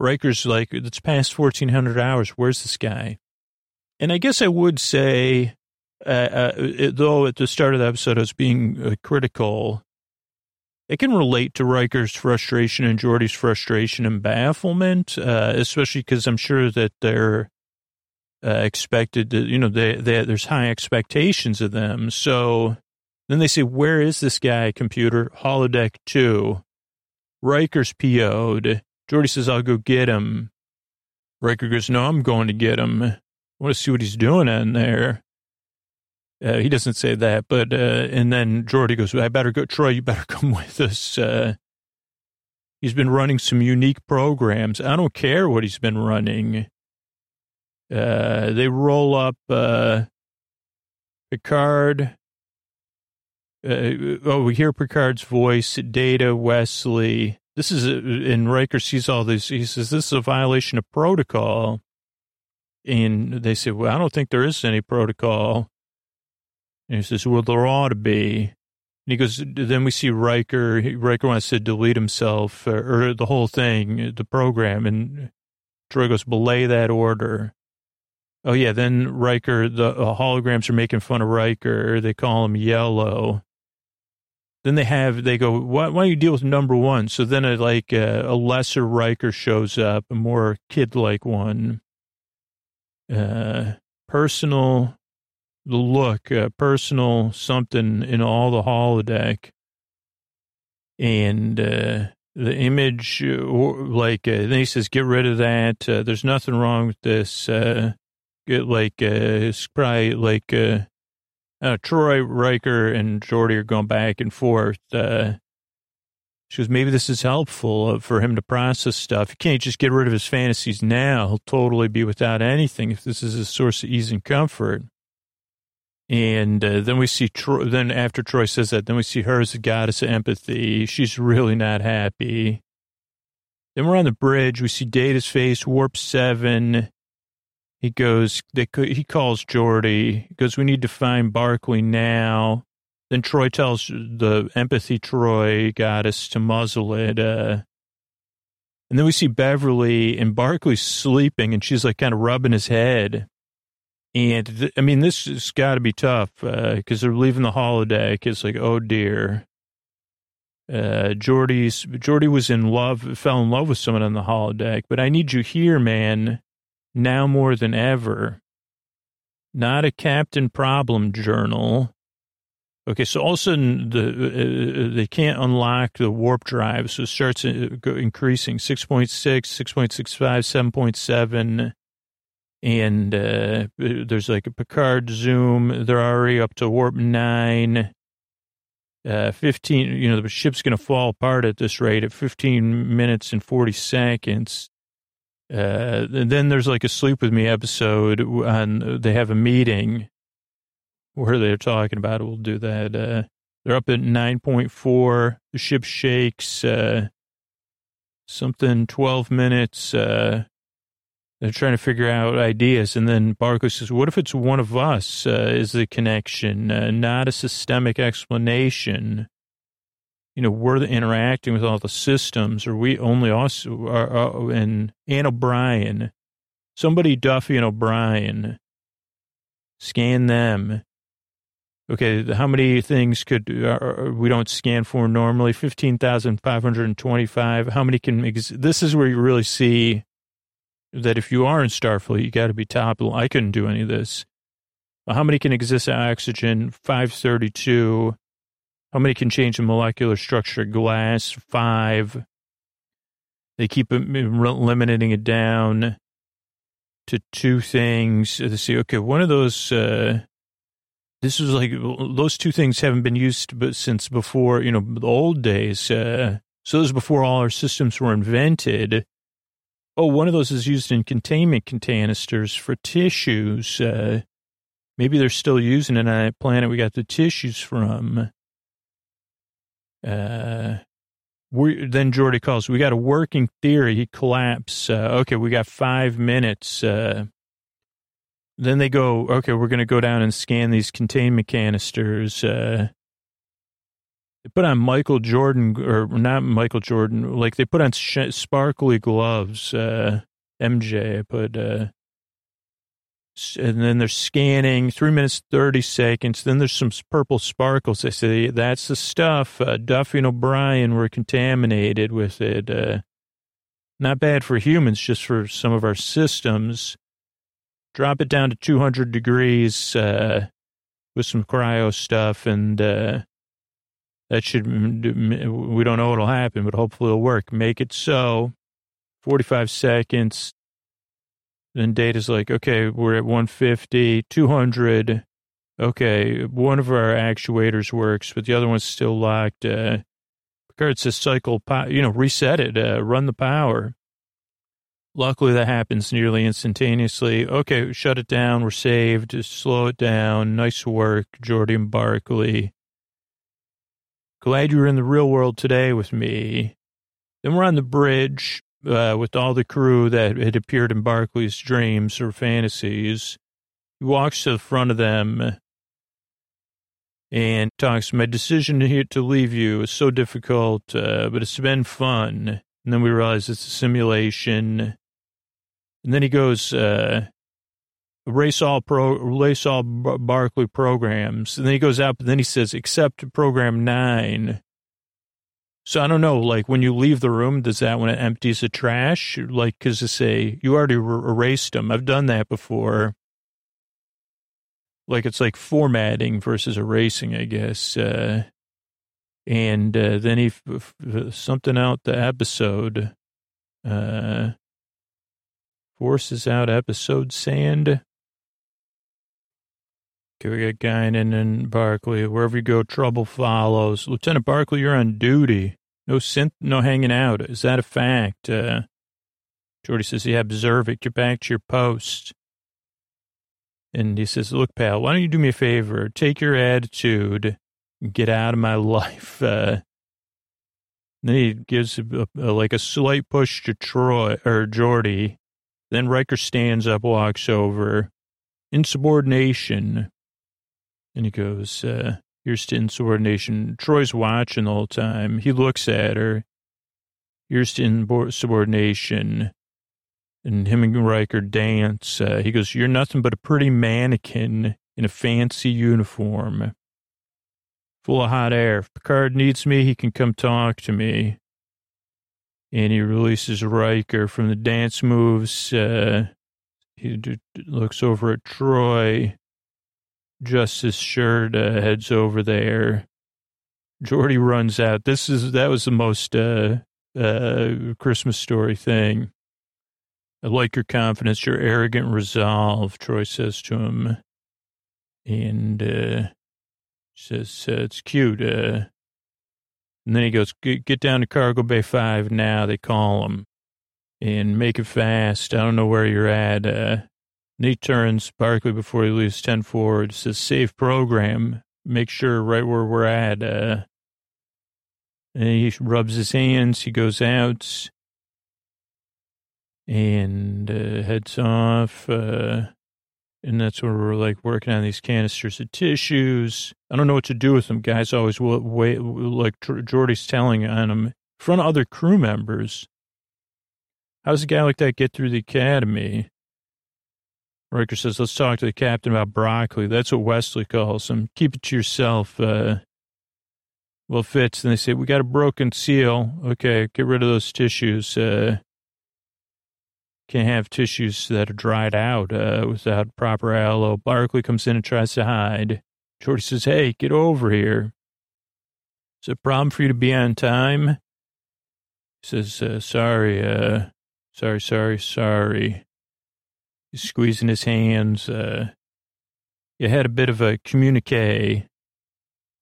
Riker's like, it's past 1400 hours. Where's this guy? And I guess I would say uh, uh, it, though at the start of the episode I was being uh, critical, it can relate to Riker's frustration and Geordi's frustration and bafflement, uh, especially because I'm sure that they're uh, expected to, you know, they, they, there's high expectations of them. So then they say, where is this guy, computer? Holodeck 2. Riker's PO'd. Geordi says, I'll go get him. Riker goes, no, I'm going to get him. I want to see what he's doing in there. Uh, he doesn't say that, but, uh, and then Geordi goes, I better go, Troi, you better (laughs) come with us. Uh, he's been running some unique programs. I don't care what he's been running. Uh, they roll up, uh, Picard. Uh, oh, we hear Picard's voice, Data, Wesley. This is, and Riker sees all this. He says, this is a violation of protocol. And they say, well, I don't think there is any protocol. And he says, well, there ought to be. And he goes, then we see Riker. Riker wants to delete himself or, uh, or the whole thing, the program. And Troi goes, belay that order. Oh, yeah. Then Riker, the uh, holograms are making fun of Riker. They call him yellow. Then they have, they go, why, why don't you deal with number one? So then a, like uh, a lesser Riker shows up, a more kid like one. Uh, personal look, uh, personal something in all the holodeck. And uh, the image, uh, like, uh, then he says, get rid of that. Uh, there's nothing wrong with this. Uh, like, uh, probably like, uh, uh, Troi Riker and Geordi are going back and forth. Uh, she goes, maybe this is helpful uh, for him to process stuff. He can't just get rid of his fantasies now. He'll totally be without anything if this is a source of ease and comfort. And uh, then we see Troi, then after Troi says that, then we see her as the goddess of empathy. She's really not happy. Then we're on the bridge. We see Data's face, warp seven. He goes, they, he calls Geordi, He goes, we need to find Barclay now. Then Troi tells the empathy Troi goddess to muzzle it. Uh, and then we see Beverly and Barclay sleeping, and she's like kind of rubbing his head. And th- I mean, this has got to be tough because uh, they're leaving the holodeck. It's like, oh dear. Uh, Geordi's Geordi was in love, fell in love with someone on the holodeck, but I need you here, man, now more than ever. Not a Captain Problem journal. Okay, so all of a sudden the, uh, uh they can't unlock the warp drive, so it starts uh, increasing 6.6, 6.65, 7.7 and uh, there's like a Picard zoom. They're already up to warp nine. Uh, 15, you know, the ship's going to fall apart at this rate at 15 minutes and 40 seconds. Uh, and then there's like a sleep with me episode on, they have a meeting where they're talking about it. We'll do that. Uh, they're up at 9.4. The ship shakes, uh, something 12 minutes, uh, they're trying to figure out ideas. And then Barclay says, what if it's one of us uh, is the connection, uh, not a systemic explanation? You know, we're interacting with all the systems, or we only us, are, uh, and Ann O'Brien, somebody Duffy and O'Brien, scan them. Okay, how many things could uh, uh, uh, we don't scan for normally? Fifteen thousand five hundred twenty-five. How many can? Ex- this is where you really see that if you are in Starfleet, you got to be top. I couldn't do any of this. How many can exist at oxygen? 532. How many can change the molecular structure? Glass, five. They keep eliminating it down to two things. They say, okay, one of those, uh, this was like, those two things haven't been used but since before, you know, the old days. Uh, so was before all our systems were invented. Oh, one of those is used in containment canisters for tissues. Uh, maybe they're still using it on that planet we got the tissues from. Uh, we then Geordi calls. We got a working theory. He collapse. Uh, okay, we got five minutes. Uh, then they go. Okay, we're going to go down and scan these containment canisters. Uh, they put on Michael Jordan, or not Michael Jordan, like they put on sh- sparkly gloves. Uh, MJ, I put, uh, and then they're scanning three minutes, 30 seconds. Then there's some purple sparkles. They say that's the stuff. Uh, Duffy and O'Brien were contaminated with it. Uh, not bad for humans, just for some of our systems. Drop it down to 200 degrees uh, with some cryo stuff and uh, that should, we don't know what'll happen, but hopefully it'll work. Make it so. 45 seconds. Then data's like, okay, we're at 150, 200. Okay, one of our actuators works, but the other one's still locked. Uh, Picard says cycle, you know, reset it, uh, run the power. Luckily, that happens nearly instantaneously. Okay, shut it down. We're saved. Slow it down. Nice work, Jordan Barclay. Glad you're in the real world today with me. Then we're on the bridge uh, with all the crew that had appeared in Barclay's dreams or fantasies. He walks to the front of them and talks, My decision here to leave you is so difficult, uh, but it's been fun. And then we realize it's a simulation. And then he goes, uh, erase all pro, erase all Barclay programs. And then he goes out, but then he says, except program nine. So I don't know, like when you leave the room, does that when it empties the trash? Like, cause to say, you already erased them. I've done that before. Like it's like formatting versus erasing, I guess. Uh, and uh, then he, f- f- something out the episode, uh, forces out episode sand. Okay, we got Guinan and Barclay. Wherever you go, trouble follows. Lieutenant Barclay, you're on duty. No synth, no hanging out. Is that a fact? Uh, Geordi says, yeah, observe it. Get back to your post. And he says, look, pal, why don't you do me a favor? Take your attitude, get out of my (laughs) life. Uh, then he gives a, a, like a slight push to Troi or Geordi. Then Riker stands up, walks over. Insubordination. And he goes, uh, here's to insubordination. Troi's watching the whole time. He looks at her. Here's to insubordination. And him and Riker dance. Uh, he goes, you're nothing but a pretty mannequin in a fancy uniform full of hot air. If Picard needs me, he can come talk to me. And he releases Riker from the dance moves. Uh, he looks over at Troi. Justice shirt uh, heads over there. Geordi runs out. This is that was the most uh, uh, Christmas story thing. I like your confidence, your arrogant resolve. Troi says to him, and uh, says uh, it's cute. Uh, and then he goes, get down to Cargo Bay Five now. They call him and make it fast. I don't know where you're at. Uh, he turns Barclay before he leaves 10 forward, says, save program. Make sure right where we're at. Uh, he rubs his hands. He goes out and uh, heads off. Uh, and that's where we're like working on these canisters of tissues. I don't know what to do with them. Guys always will wait, like Geordi's telling on them in front of other crew members. How does a guy like that get through the academy? Riker says, let's talk to the captain about broccoli. That's what Wesley calls him. Keep it to yourself. Uh, well, Fitz. And they say, we got a broken seal. Okay, get rid of those tissues. Uh, can't have tissues that are dried out uh, without proper aloe. Barclay comes in and tries to hide. Geordi says, hey, get over here. Is it a problem for you to be on time? He says, uh, sorry, uh, sorry, sorry, sorry. Squeezing his hands. Uh, you had a bit of a communique,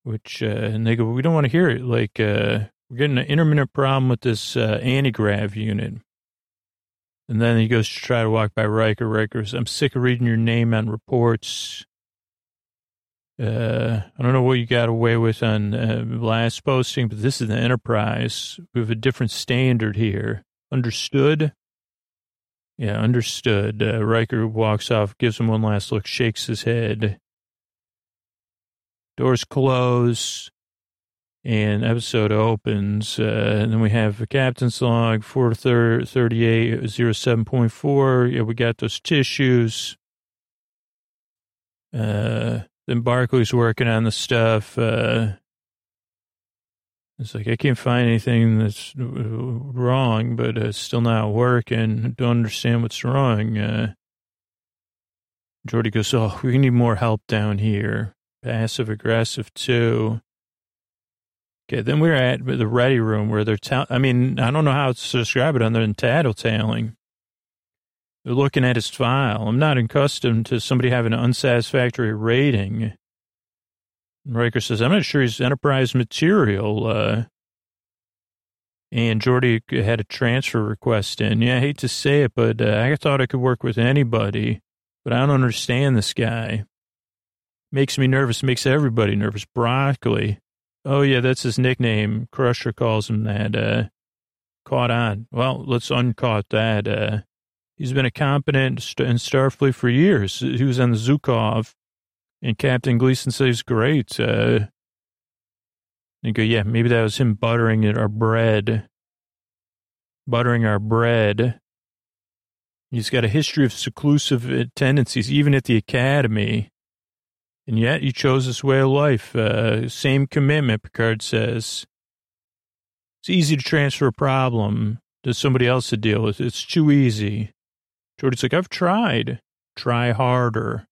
which, uh, and they go, we don't want to hear it. Like, uh, we're getting an intermittent problem with this uh, anti-grav unit. And then he goes to try to walk by Riker. Riker says, I'm sick of reading your name on reports. Uh, I don't know what you got away with on uh, last posting, but this is the Enterprise. We have a different standard here. Understood? Yeah, understood. Uh, Riker walks off, gives him one last look, shakes his head. Doors close and episode opens, uh, and then we have a captain's log 43807.4. Yeah, we got those tissues. Uh, then Barclay's working on the stuff. Uh, it's like, I can't find anything that's wrong, but it's still not working. Don't understand what's wrong. Uh, Geordi goes, Oh, we need more help down here. Passive aggressive, too. Okay, then we're at the ready room where they're telling, I mean, I don't know how to describe it other than tattletaling. They're looking at his file. I'm not accustomed to somebody having an unsatisfactory rating. Riker says, I'm not sure he's enterprise material. Uh, and Geordi had a transfer request in. Yeah, I hate to say it, but uh, I thought I could work with anybody, but I don't understand this guy. Makes me nervous, makes everybody nervous. Broccoli. Oh, yeah, that's his nickname. Crusher calls him that. Uh, caught on. Well, let's uncaught that. Uh, he's been a competent in Starfleet for years. He was on the Zhukov, and Captain Gleason says, great. Uh, and go, yeah, maybe that was him buttering it, our bread. Buttering our bread. He's got a history of seclusive tendencies, even at the academy. And yet you chose this way of life. Uh, same commitment, Picard says. It's easy to transfer a problem to somebody else to deal with. It's too easy. Geordi's like, I've tried. Try harder.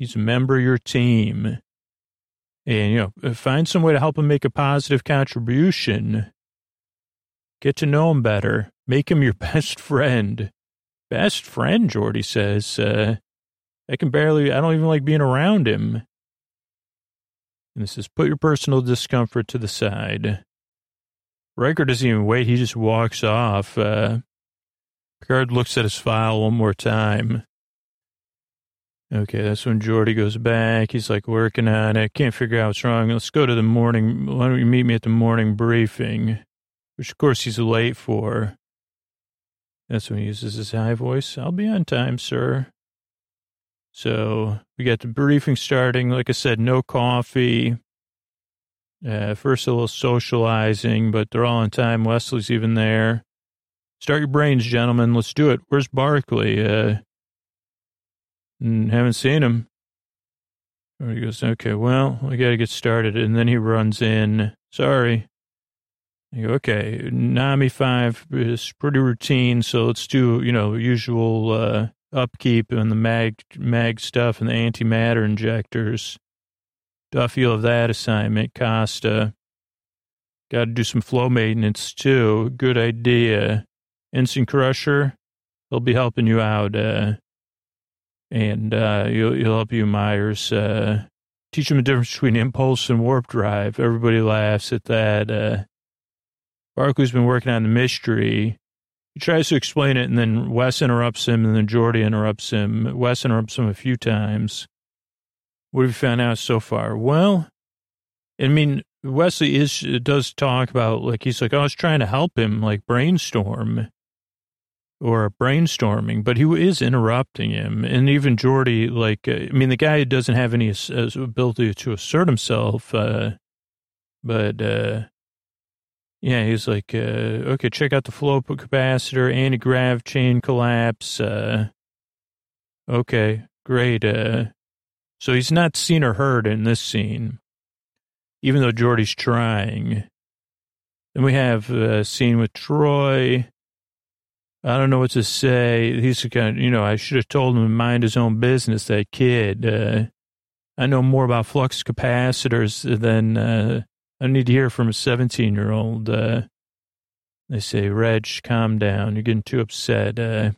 He's a member of your team. And, you know, find some way to help him make a positive contribution. Get to know him better. Make him your (laughs) best friend. Best friend, Geordi says. Uh, I can barely, I don't even like being around him. And it says, put your personal discomfort to the side. Riker doesn't even wait. He just walks off. Uh, Picard looks at his file one more time. Okay, that's when Geordi goes back. He's like working on it. Can't figure out what's wrong. Let's go to the morning. Why don't you meet me at the morning briefing? Which, of course, he's late for. That's when he uses his high voice. I'll be on time, sir. So we got the briefing starting. Like I said, no coffee. Uh, first, a little socializing, but they're all on time. Wesley's even there. Start your brains, gentlemen. Let's do it. Where's Barclay? Uh, haven't seen him. He goes, okay, well, we got to get started. And then he runs in. Sorry. You go, okay, NAMI 5 is pretty routine, so let's do, you know, usual uh, upkeep and the mag, mag stuff and the antimatter injectors. Duffy will have that assignment. Costa. Got to do some flow maintenance, too. Good idea. Instant Crusher, he'll be helping you out. Uh, and uh, he'll, he'll help you, Myers. Uh, teach him the difference between impulse and warp drive. Everybody laughs at that. Uh, Barclay's been working on the mystery. He tries to explain it, and then Wes interrupts him, and then Geordi interrupts him. Wes interrupts him a few times. What have you found out so far? Well, I mean, Wesley is does talk about like he's like I was trying to help him like brainstorm or brainstorming, but he is interrupting him, and even Geordi like uh, I mean the guy doesn't have any ability to assert himself, uh, but uh, yeah, he's like, uh, okay, check out the flow capacitor, anti-grav chain collapse. Uh, okay, great. Uh, so he's not seen or heard in this scene, even though Geordi's trying. Then we have a scene with Troi. I don't know what to say. He's kind of, you know, I should have told him to mind his own business, that kid. Uh, I know more about flux capacitors than, uh, I need to hear from a 17 year old. Uh, they say, Reg, calm down. You're getting too upset. Uh,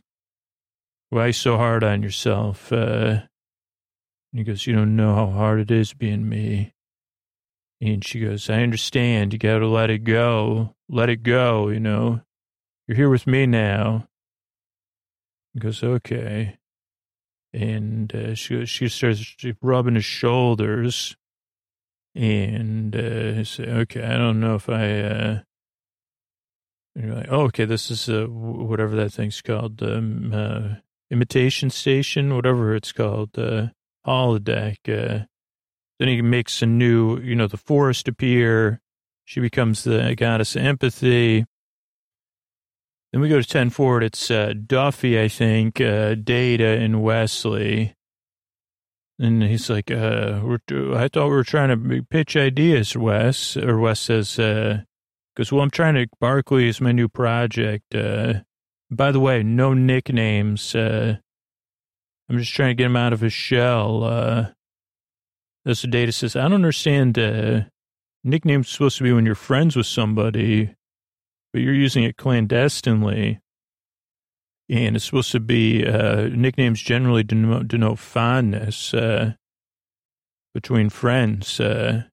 why so hard on yourself? Uh, he goes, You don't know how hard it is being me. And she goes, I understand. You got to let it go. Let it go, you know. You're here with me now. He goes, Okay. And uh, she, she starts rubbing his shoulders and uh, say, okay, I don't know if I. Uh, you're like, oh, okay, this is uh, whatever that thing's called, um, uh, imitation station, whatever it's called, uh, holodeck. Uh, then he makes a new, you know, the forest appear. She becomes the goddess of empathy. Then we go to 10 forward. It's uh, Duffy, I think, uh, Data, and Wesley. And he's like, uh, I thought we were trying to pitch ideas, Wes. Or Wes says, because, uh, well, I'm trying to, Barclay is my new project. Uh, by the way, no nicknames. Uh, I'm just trying to get him out of his shell. Uh, this data says, I don't understand. Nicknames supposed to be when you're friends with somebody, but you're using it clandestinely and it's supposed to be uh, nicknames generally denote, denote fondness uh, between friends. Uh,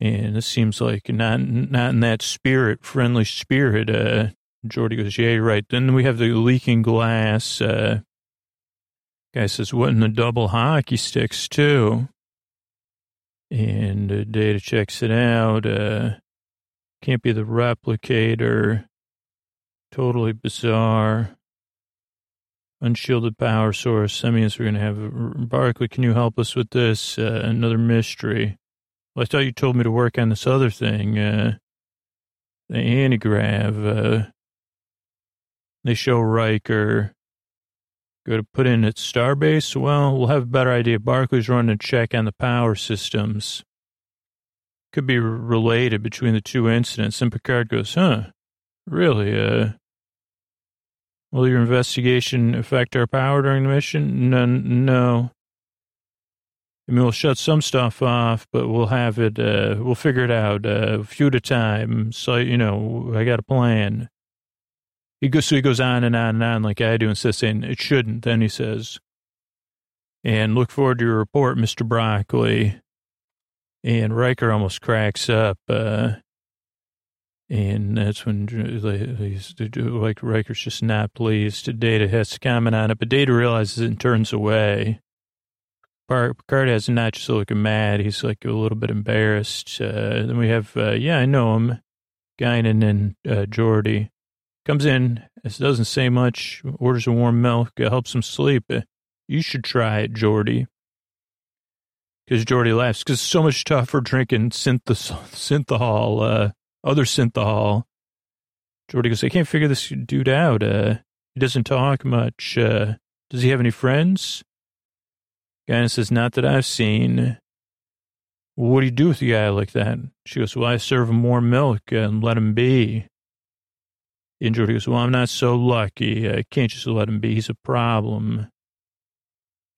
and this seems like not not in that spirit, friendly spirit. Uh, Geordi goes, "Yeah, you're right." Then we have the leaking glass. Uh, guy says, "What in the double hockey sticks too?" And uh, Data checks it out. Uh, can't be the replicator. Totally bizarre. Unshielded power source. That means we're going to have Barclay. Can you help us with this? Uh, another mystery. Well, I thought you told me to work on this other thing. Uh, the antigrav. Uh, they show Riker. Go to put in at Starbase. Well, we'll have a better idea. Barclay's running a check on the power systems. Could be related between the two incidents. And Picard goes, huh, really? Uh, Will your investigation affect our power during the mission? No, no. I mean, we'll shut some stuff off, but we'll have it, uh, we'll figure it out, uh, a few at a time. So, you know, I got a plan. He goes, so he goes on and on and on like I do saying it shouldn't. Then he says, and look forward to your report, Mr. Broccoli. And Riker almost cracks up. Uh, And that's when like Riker's just not pleased. Data has to comment on it, but Data realizes it and turns away. Picard has not just looking mad. He's like a little bit embarrassed. Uh, then we have, uh, yeah, I know him, Guinan and uh, Geordi. Comes in, doesn't say much, orders a warm milk, helps him sleep. Uh, you should try it, Geordi. Because Geordi laughs, because so much tougher drinking synth- synthehol, uh, other synthehol. Geordi goes, I can't figure this dude out. Uh, he doesn't talk much. Uh, does he have any friends? Guy says, not that I've seen. What do you do with a guy like that? She goes, well, I serve him more milk and let him be. And Geordi goes, well, I'm not so lucky. I can't just let him be. He's a problem.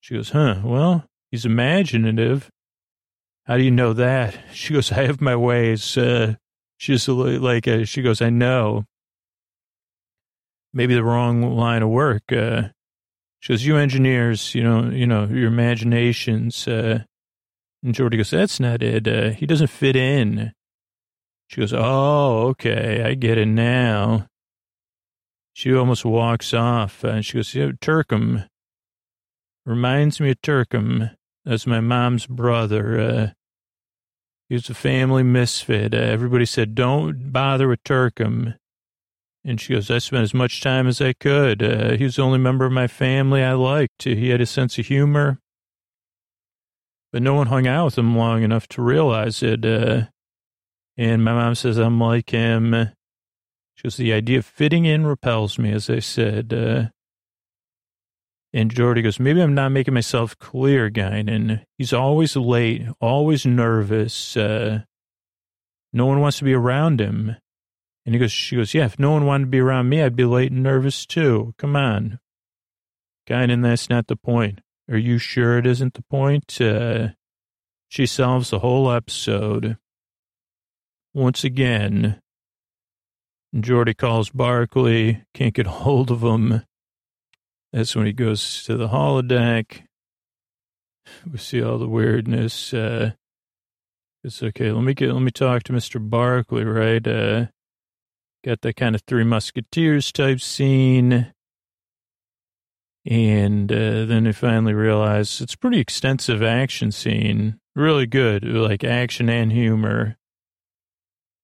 She goes, huh, well, he's imaginative. How do you know that? (laughs) She goes, I have my ways. Uh, she's like, uh, she goes, I know. Maybe the wrong line of work. Uh, she goes, you engineers, you know, you know, your imaginations. Uh, and Geordi goes, that's not it. Uh, he doesn't fit in. She goes, oh, okay, I get it now. She almost walks off and she goes, yeah, Terkim. Reminds me of Terkim. That's my mom's brother. Uh, he was a family misfit. Uh, everybody said, don't bother with Terkim. And she goes, I spent as much time as I could. Uh, he was the only member of my family I liked. He had a sense of humor. But no one hung out with him long enough to realize it. Uh, and my mom says, I'm like him. She goes, the idea of fitting in repels me, as I said. And Geordi goes, maybe I'm not making myself clear, guy. And He's always late, always nervous. Uh, no one wants to be around him. And he goes, she goes, yeah, if no one wanted to be around me, I'd be late and nervous too. Come on. Guy, and that's not the point. Are you sure it isn't the point? Uh, she solves the whole episode. Once again, Geordi calls Barclay, can't get hold of him. That's when he goes to the holodeck. We see all the weirdness. Uh, it's okay. Let me get, let me talk to Mr. Barclay, right? Uh, Got that kind of Three Musketeers type scene. And uh, then they finally realize it's pretty extensive action scene. Really good, like action and humor.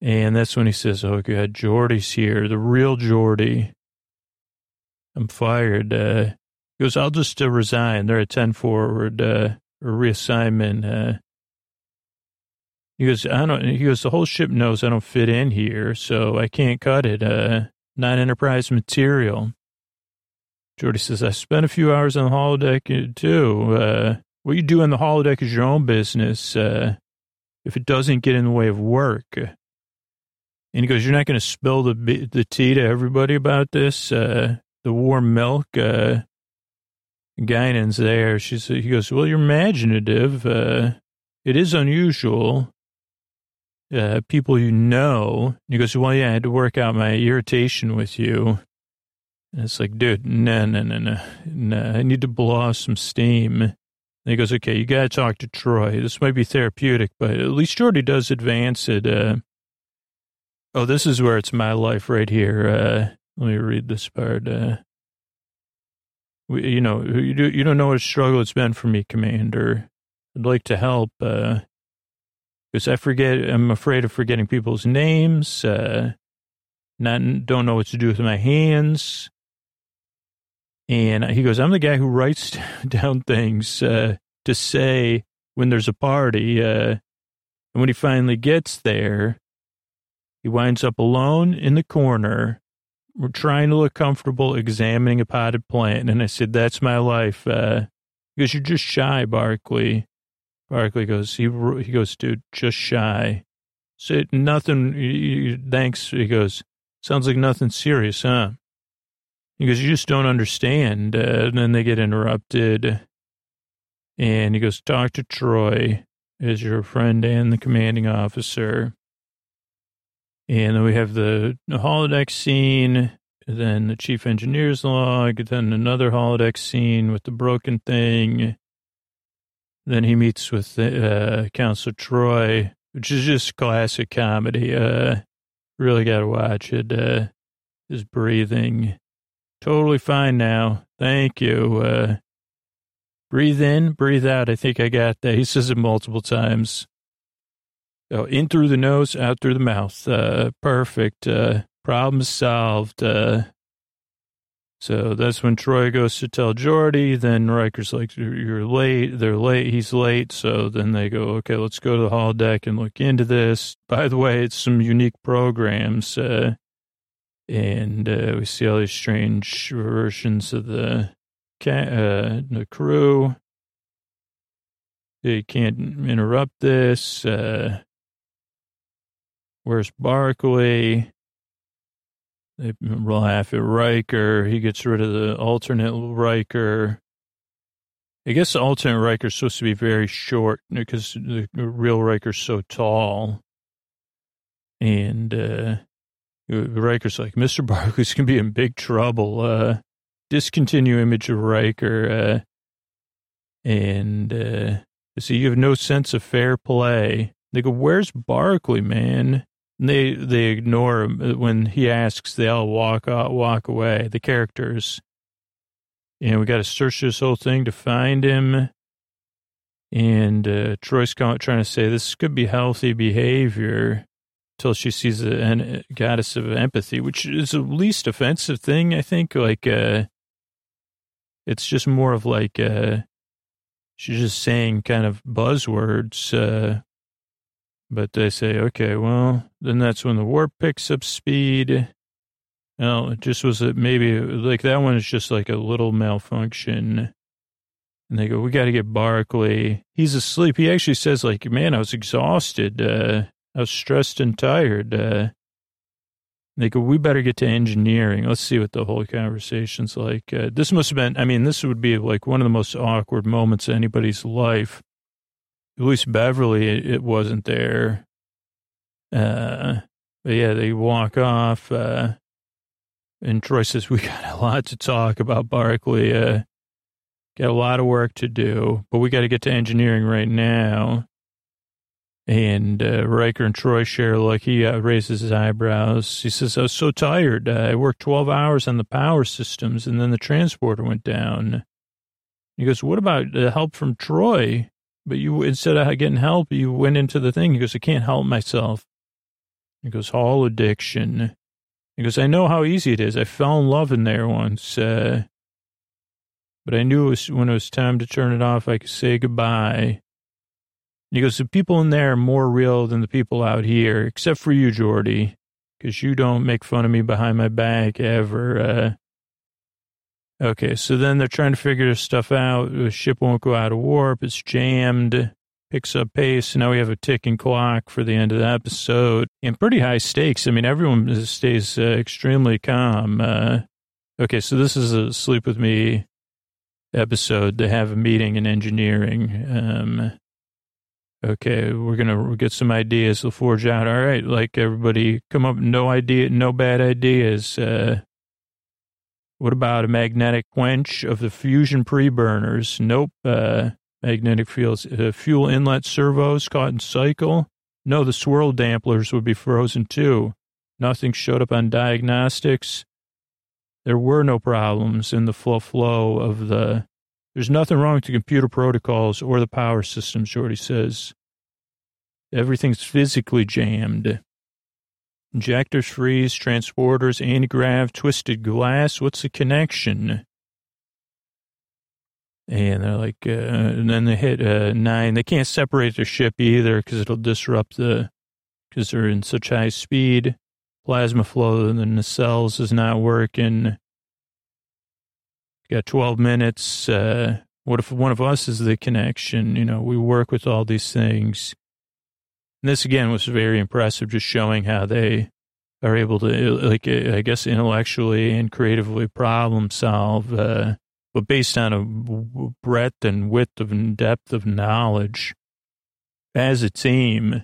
And that's when he says, Oh, God, Geordi's here, the real Geordi. I'm fired. Uh, he goes, I'll just uh, resign. They're at 10 forward, uh, reassignment. Uh, he goes, I don't, he goes, the whole ship knows I don't fit in here, so I can't cut it. Uh, not enterprise material. Geordi says, I spent a few hours on the holodeck uh, too. Uh, what you do on the holodeck is your own business. Uh, if it doesn't get in the way of work. And he goes, you're not going to spill the, the tea to everybody about this? Uh, the warm milk, uh, Guinan's there. She's, he goes, well, you're imaginative. Uh, it is unusual uh, people you know. He goes, well, yeah, I had to work out my irritation with you. And it's like, dude, no, no, no, no, no. I need to blow some steam. And he goes, okay, you got to talk to Troi. This might be therapeutic, but at least Geordi does advance it. Uh, oh, this is where it's my life right here. Uh, let me read this part. Uh, we, you know, you, do, you don't know what a struggle it's been for me, Commander. I'd like to help. Uh, because I forget, I'm afraid of forgetting people's names, uh, not, don't know what to do with my hands. And he goes, I'm the guy who writes (laughs) down things, uh, to say when there's a party, uh, and when he finally gets there, he winds up alone in the corner. We're trying to look comfortable examining a potted plant. And I said, that's my life. Uh, because you're just shy, Barclay. Barclay goes, he, he goes, dude, just shy. Said nothing, thanks. He goes, sounds like nothing serious, huh? He goes, you just don't understand. Uh, and then they get interrupted. And he goes, talk to Troi as your friend and the commanding officer. And then we have the, holodeck scene, then the chief engineer's log, then another holodeck scene with the broken thing. Then he meets with uh, Counselor Troi, which is just classic comedy. Uh, really got to watch it. Uh, his breathing, totally fine now. Thank you. Uh, breathe in, breathe out. I think I got that. He says it multiple times. Oh, in through the nose, out through the mouth. Uh, perfect. Uh, problem solved. Uh, so that's when Troi goes to tell Geordi. Then Riker's like, "You're late. They're late. He's late." So then they go, "Okay, let's go to the hall deck and look into this." By the way, it's some unique programs, uh, and uh, we see all these strange versions of the cat, uh, the crew. They can't interrupt this. Uh, where's Barclay? They laugh at Riker. He gets rid of the alternate Riker. I guess the alternate Riker's supposed to be very short because the real Riker's so tall. And uh, Riker's like, Mr. Barclay's going to be in big trouble. Uh, discontinue image of Riker. Uh, and uh, so you have no sense of fair play. They go, Where's Barclay, man? They they ignore him when he asks. They all walk out, walk away. The characters, and we got to search this whole thing to find him. And uh, Troi's trying to say this could be healthy behavior until she sees a, a, goddess of empathy, which is the least offensive thing I think. Like, uh, it's just more of like uh, she's just saying kind of buzzwords. Uh, but they say, okay, well, then that's when the warp picks up speed. Well, it just was a, maybe like that one is just like a little malfunction. And they go, we got to get Barclay. He's asleep. He actually says, like, man, I was exhausted. Uh, I was stressed and tired. Uh, they go, we better get to engineering. Let's see what the whole conversation's like. Uh, this must have been, I mean, this would be like one of the most awkward moments in anybody's life at least Beverly, it, it wasn't there. Uh, but yeah, they walk off. Uh, and Troi says, we got a lot to talk about Barclay. Uh, got a lot of work to do, but we got to get to engineering right now. And uh, Riker and Troi share a look. he uh, raises his eyebrows. He says, I was so tired. Uh, I worked 12 hours on the power systems and then the transporter went down. He goes, what about the help from Troi? But you, instead of getting help, you went into the thing. He goes, I can't help myself. He goes, all addiction. He goes, I know how easy it is. I fell in love in there once. Uh, but I knew it was, when it was time to turn it off, I could say goodbye. He goes, the people in there are more real than the people out here, except for you, Geordi, because you don't make fun of me behind my back ever. Uh, Okay, so then they're trying to figure stuff out. The ship won't go out of warp. It's jammed, picks up pace. Now we have a ticking clock for the end of the episode and pretty high stakes. I mean, everyone stays uh, extremely calm. Uh, okay, so this is a Sleep With Me episode. They have a meeting in engineering. Um, okay, we're to get some ideas to forge out. All right, like everybody come up, no idea, no bad ideas. Uh, what about a magnetic quench of the fusion pre-burners? Nope. Uh, magnetic fields, uh, fuel inlet servos caught in cycle. No, the swirl dampeners would be frozen too. Nothing showed up on diagnostics. There were no problems in the flow flow of the. There's nothing wrong with the computer protocols or the power systems, Geordi says. Everything's physically jammed. Injectors freeze, transporters, anti-grav, twisted glass. What's the connection? And they're like, uh, and then they hit uh, nine. They can't separate their ship either because it'll disrupt the, because they're in such high speed. Plasma flow in the nacelles is not working. Got 12 minutes. Uh, what if one of us is the connection? You know, we work with all these things. And this again was very impressive, just showing how they are able to, like, I guess, intellectually and creatively problem solve, uh, but based on a breadth and width of depth of knowledge as a team.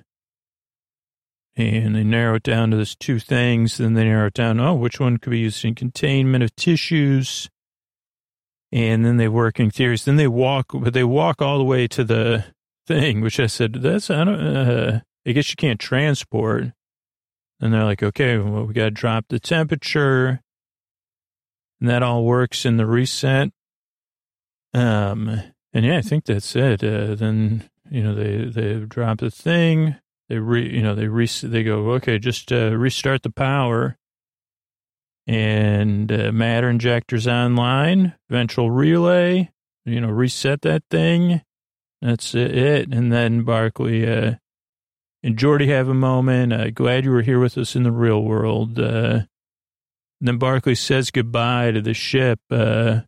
And they narrow it down to those two things. Then they narrow it down, oh, which one could be used in containment of tissues? And then they work in theories. Then they walk, but they walk all the way to the thing, which I said, that's, I don't, uh, I guess you can't transport. And they're like, okay, well, we got to drop the temperature. And that all works in the reset. Um, and yeah, I think that's it. Uh, then, you know, they, they drop the thing. They re, you know, they re, they go, okay, just uh, restart the power. And uh, matter injectors online, ventral relay, you know, reset that thing. That's it. And then Barclay, uh, and Geordi have a moment. Uh, glad you were here with us in the real world. Uh, then Barclay says goodbye to the ship. Uh,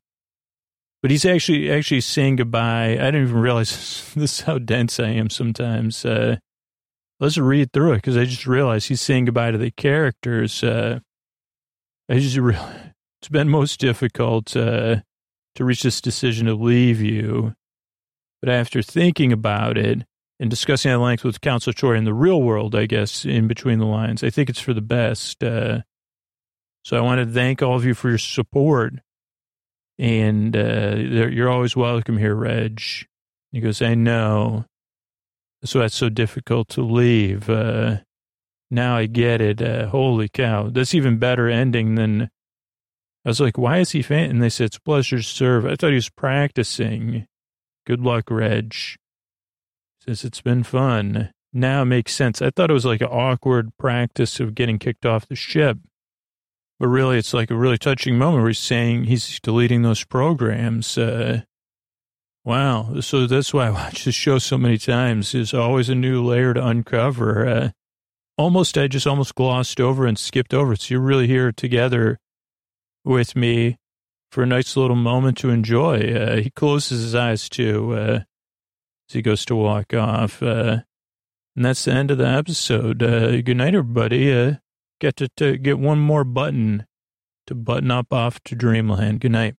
but he's actually actually saying goodbye. I didn't even realize (laughs) this is how dense I am sometimes. Uh, let's read through it because I just realized he's saying goodbye to the characters. Uh, I just realized (laughs) it's been most difficult uh, to reach this decision to leave you. But after thinking about it and discussing at length with Council Troi in the real world, I guess, in between the lines, I think it's for the best. Uh, so I want to thank all of you for your support. And uh, you're always welcome here, Reg. He goes, I know. So that's so difficult to leave. Uh, now I get it. Uh, holy cow. That's even better ending than. I was like, why is he fan? And they said, it's pleasure to serve. I thought he was practicing. Good luck, Reg. Says it's been fun. Now it makes sense. I thought it was like an awkward practice of getting kicked off the ship. But really, it's like a really touching moment where he's saying he's deleting those programs. Uh, wow. So that's why I watch this show so many times. There's always a new layer to uncover. Uh, almost, I just almost glossed over and skipped over it. So you're really here together with me for a nice little moment to enjoy. Uh, he closes his eyes too uh, he goes to walk off. Uh, and that's the end of the episode. Uh, good night, everybody. Uh, get to, to get one more button to button up off to dreamland. Good night.